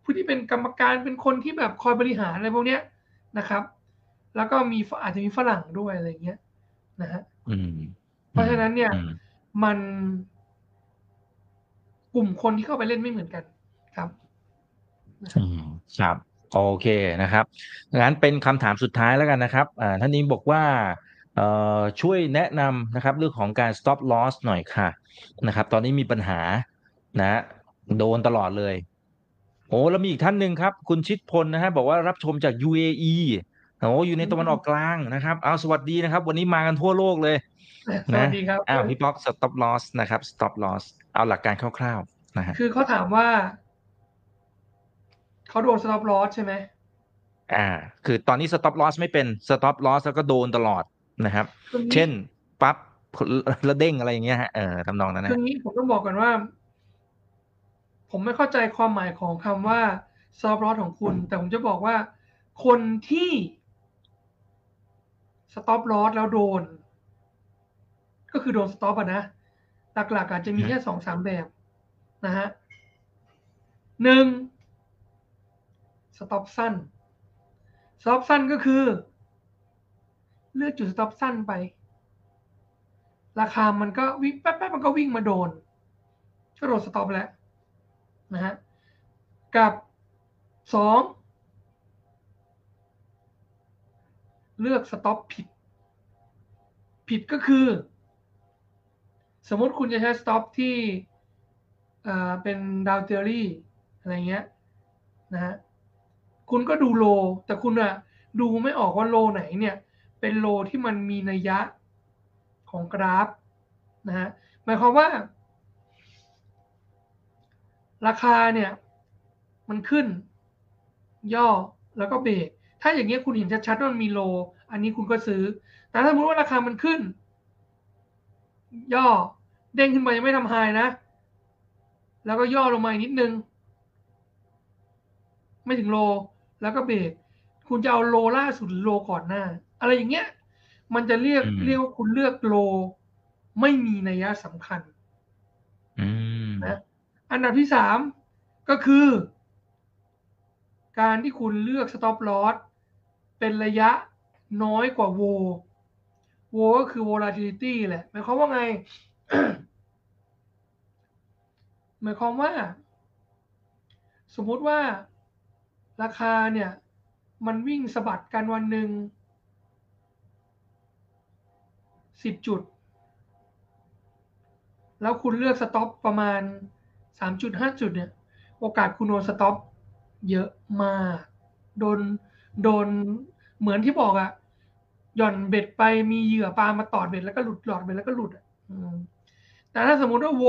ผู้ที่เป็นกรรมการเป็นคนที่แบบคอยบริหารอะไรพวกเนี้ยนะครับ แล้วก็มีอาจจะมีฝรั่งด้วยอะไรเงี้ยนะฮะอืมเพราะฉะนั้นเนี่ยอืมมันกลุ่มคนที่เข้าไปเล่นไม่เหมือนกันครับอืมครับ โอเคนะครับงั้นเป็นคำถามสุดท้ายแล้วกันนะครับอ่าท่านนี้บอกว่าเอ่อช่วยแนะนำนะครับเรื่องของการ stop loss หน่อยค่ะนะครับ ตอนนี้มีปัญหานะโดนตลอดเลย โอ้แล้วมีอีกท่านหนึ่งครับ คุณชิดพลนะฮะบอกว่ารับชมจาก UAE โอ้อยู่ในตะวันออกกลางนะครับ เอาสวัสดีนะครับ วันนี้มากันทั่วโลกเลยสวัสดีครับอ้าวพี่ป๊อก stop loss นะครับ stop loss เอาหลักการคร่าวๆนะฮะคือเขาถามว่า เขาโดน stop loss ใช่ไหมอ่า คือตอนนี้ stop loss ไม่เป็น stop loss แล้วก็โดนตลอดนะครับคืองี้เช่นปั๊บแล้วเด้งอะไรอย่างเงี้ยฮะเออทำนองนั้นคือนะงี้ผมต้องบอกก่อนว่า ผมไม่เข้าใจความหมายของคำว่า stop loss ของคุณ แต่ผมจะบอกว่า คนที่ stop loss แล้วโดน ก็คือโดน stop อะนะ หลักๆอาจจะมีแค่สองสามแบบนะฮะหนึ่ง stop สั้น stop สั้นก็คือ เลือกจุด stop สั้นไป ราคามันก็วิ่งแป๊บๆมันก็วิ่งมาโดนก็โดน stop แล้วนะฮะกับสองเลือก stop ผิด ผิดก็คือ สมมติคุณจะใช้ stop ที่เอ่อเป็นดาวเทอรี่อะไรเงี้ยนะฮะ คุณก็ดูโล แต่คุณอะดูไม่ออกว่าโลไหนเนี่ย เป็นโลที่มันมีนัยยะของกราฟนะฮะหมายความว่า ราคาเนี่ยมันขึ้น ย่อแล้วก็เบรกถ้าอย่างเงี้ยคุณเห็นชัดๆว่ามันมีโล อันนี้คุณก็ซื้อ แต่ถ้าสมมติว่าราคามันขึ้น ย่อเด้งขึ้นมายังไม่ทำไฮนะ แล้วก็ย่อลงมาอีกนิดนึง ไม่ถึงโล แล้วก็เบรกคุณจะเอาโลล่าสุดหรือโลก่อนหน้า อะไรอย่างเงี้ย มันจะเรียกอืมเรียกว่าคุณเลือกโล ไม่มีนัยสำคัญอืมนะอันดับที่สามก็คือ การที่คุณเลือก stop loss เป็นระยะน้อยกว่าโวโวก็คือ volatility แหละหมายความว่าไง หมายความว่า สมมุติว่า ราคาเนี่ย มันวิ่งสะบัดกันวันหนึ่งสิบจุด แล้วคุณเลือก stop ประมาณสามจุดห้าจุดเนี่ย โอกาสคุณโดน stop เยอะมากโดนโดนเหมือนที่บอกอะหย่อนเบ็ดไปมีเหยื่อปลามาตอดเบ็ดแล้วก็หลุดตอดเบ็ดแล้วก็หลุดอะแต่ถ้าสมมุติว่าโว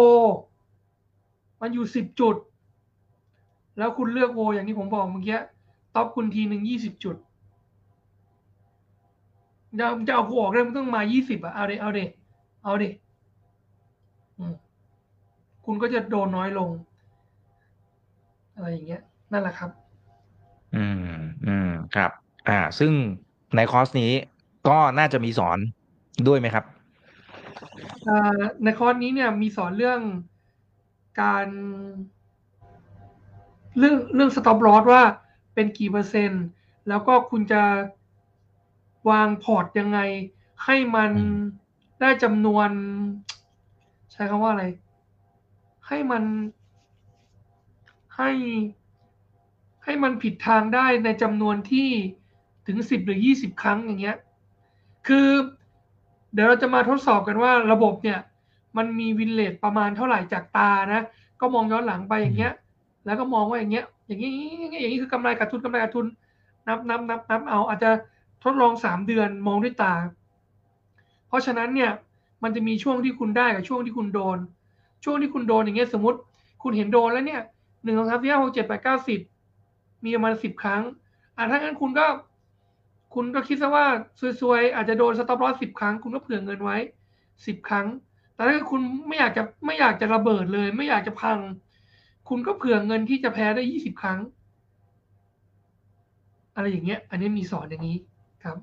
มันอยู่สิบจุด แล้วคุณเลือกโวอย่างที่ผมบอกเมื่อกี้ท็อปคุณทีหนึ่งยี่สิบจุดจะจะเอากูออกได้มันต้องมายี่สิบอะเอาเดเอาเดเอาเดอืมคุณก็จะโดนน้อยลง อะไรอย่างเงี้ย นั่นแหละครับ อืม อืม ครับ อ่า ซึ่งในคอร์สนี้ก็น่าจะมีสอนด้วยไหมครับอ่าในคอร์สนี้เนี่ยมีสอนเรื่องการ เรื่องเรื่อง stop loss ว่าเป็นกี่เปอร์เซ็นต์ แล้วก็คุณจะวางพอร์ตยังไง ให้มันอืมได้จำนวน ใช้คำว่าอะไร ให้มันให้ให้มันผิดทางได้ในจำนวนที่ถึงสิบหรือยี่สิบครั้งอย่างเงี้ย คือเดี๋ยวเราจะมาทดสอบกันว่าระบบเนี่ย มันมีวินเลทประมาณเท่าไหร่จากตานะ ก็มองย้อนหลังไปอย่างเงี้ย แล้วก็มองว่าอย่างเงี้ย อย่างนี้อย่างนี้ยคือกำไรขาดทุนกำไรขาดทุน นับนับนับนับเอาอาจจะทดลองสามเดือนมองด้วยตา เพราะฉะนั้นเนี่ยมันจะมีช่วงที่คุณได้กับช่วงที่คุณโดน ช่วงที่คุณโดนอย่างเงี้ยสมมติ คุณเห็นโดนแล้วเนี่ยหนึ่งสองสามสี่ห้าหกเจ็ดแปดเก้าสิบมีประมาณสิบครั้งอ่าถ้างั้นคุณก็ คุณก็คิดซะว่าซวยๆอาจจะโดนสต็อปลอสสิบครั้ง คุณก็เผื่อเงินไว้สิบครั้ง แต่ถ้าคุณไม่อยากจะไม่อยากจะระเบิดเลย ไม่อยากจะพัง คุณก็เผื่อเงินที่จะแพ้ได้ยี่สิบครั้ง อะไรอย่างเงี้ย อันนี้มีสอนอย่างนี้ครับ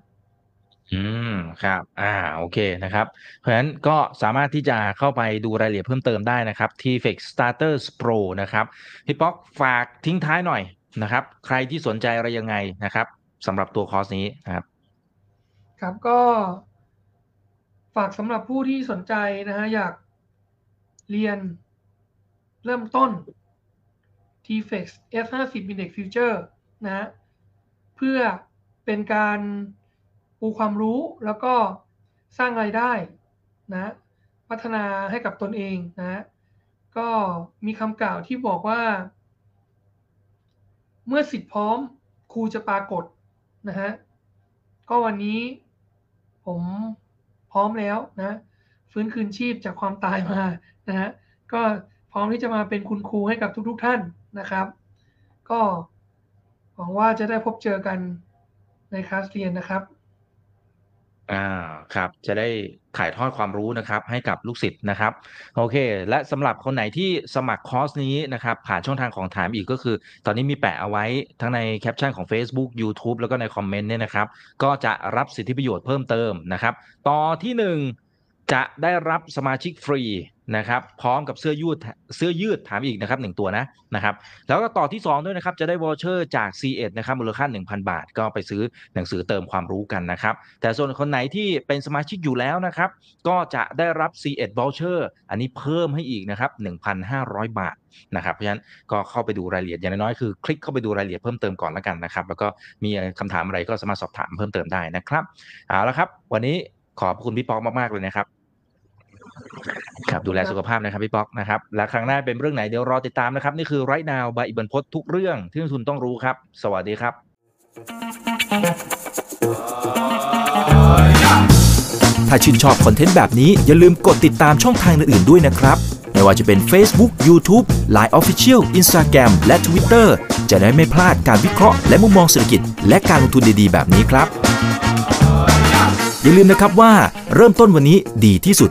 อืมครับ อ่าโอเคนะครับ เพราะฉะนั้นก็สามารถที่จะเข้าไปดูรายละเอียดเพิ่มเติมได้นะครับที่ Fix Starters Pro นะครับพี่ป๊อกฝากทิ้งท้ายหน่อยนะครับ ใครที่สนใจอะไรยังไงนะครับสำหรับตัวคอร์สนี้นะครับ ครับก็ฝากสำหรับผู้ที่สนใจนะฮะอยากเรียนเริ่มต้น TFX F50 Index Future นะฮะเพื่อเป็นการปูความรู้แล้วก็สร้างรายได้นะพัฒนาให้กับตนเองนะฮะก็มีคำกล่าวที่บอกว่า เมื่อสิทธิ์พร้อมครูจะปรากฏนะฮะก็วันนี้ผมพร้อมแล้วนะฟื้นคืนชีพจากความตายมานะฮะก็พร้อมที่จะมาเป็นคุณครูให้กับทุกๆทท่าน นะครับ ก็หวังว่าจะได้พบเจอกันในคลาสเรียนนะครับ อ่าครับ จะได้ถ่ายทอดความรู้นะครับ ให้กับลูกศิษย์นะครับ โอเค และสำหรับคนไหนที่สมัครคอร์สนี้นะครับ ผ่านช่องทางของถามอีกก็คือ ตอนนี้มีแปะเอาไว้ทั้งในแคปชั่นของ Facebook YouTube แล้วก็ในคอมเมนต์เนี่ยนะครับ ก็จะรับสิทธิประโยชน์เพิ่มเติมนะครับ ต่อที่หนึ่ง จะได้รับสมาชิกฟรีนะครับ พร้อมกับเสื้อยืดเสื้อยืดถามอีกนะครับหนึ่งตัวนะนะครับ แล้วก็ต่อที่ 2 ด้วยนะครับ จะได้ voucher จาก SE-ED นะครับมูลค่า 1,000 บาท ก็ไปซื้อหนังสือเติมความรู้กันนะครับ แต่ส่วนคนไหนที่เป็นสมาชิกอยู่แล้วนะครับ ก็จะได้รับ C1 voucher อันนี้เพิ่มให้อีกนะครับ 1,500 บาทนะครับเพราะฉะนั้นก็เข้าไปดูรายละเอียดอย่างน้อยๆคือ คลิกเข้าไปดูรายละเอียดเพิ่มเติมก่อนแล้วกันนะครับ แล้วก็มีคำถามอะไรก็สามารถสอบถามเพิ่มเติมได้นะครับเอาละครับ วันนี้ขอบคุณพี่ปอมากๆเลยนะครับ ครับดูแลสุขภาพนะครับพี่ป๊อกนะครับ และครั้งหน้าเป็นเรื่องไหนเดี๋ยวรอติดตามนะครับ นี่คือไรนาวบายอิบันพศทุกเรื่องที่นักทุนต้องรู้ครับ สวัสดีครับ ถ้าชื่นชอบคอนเทนต์แบบนี้อย่าลืมกดติดตามช่องทางอื่นๆด้วยนะครับ ไม่ว่าจะเป็น Facebook, YouTube, Line Official, Instagram และ Twitter จะได้ไม่พลาดการวิเคราะห์และมุมมองเศรษฐกิจ และการลงทุนดีๆ แบบนี้ครับ อย่าลืมนะครับว่าเริ่มต้นวันนี้ดีที่สุด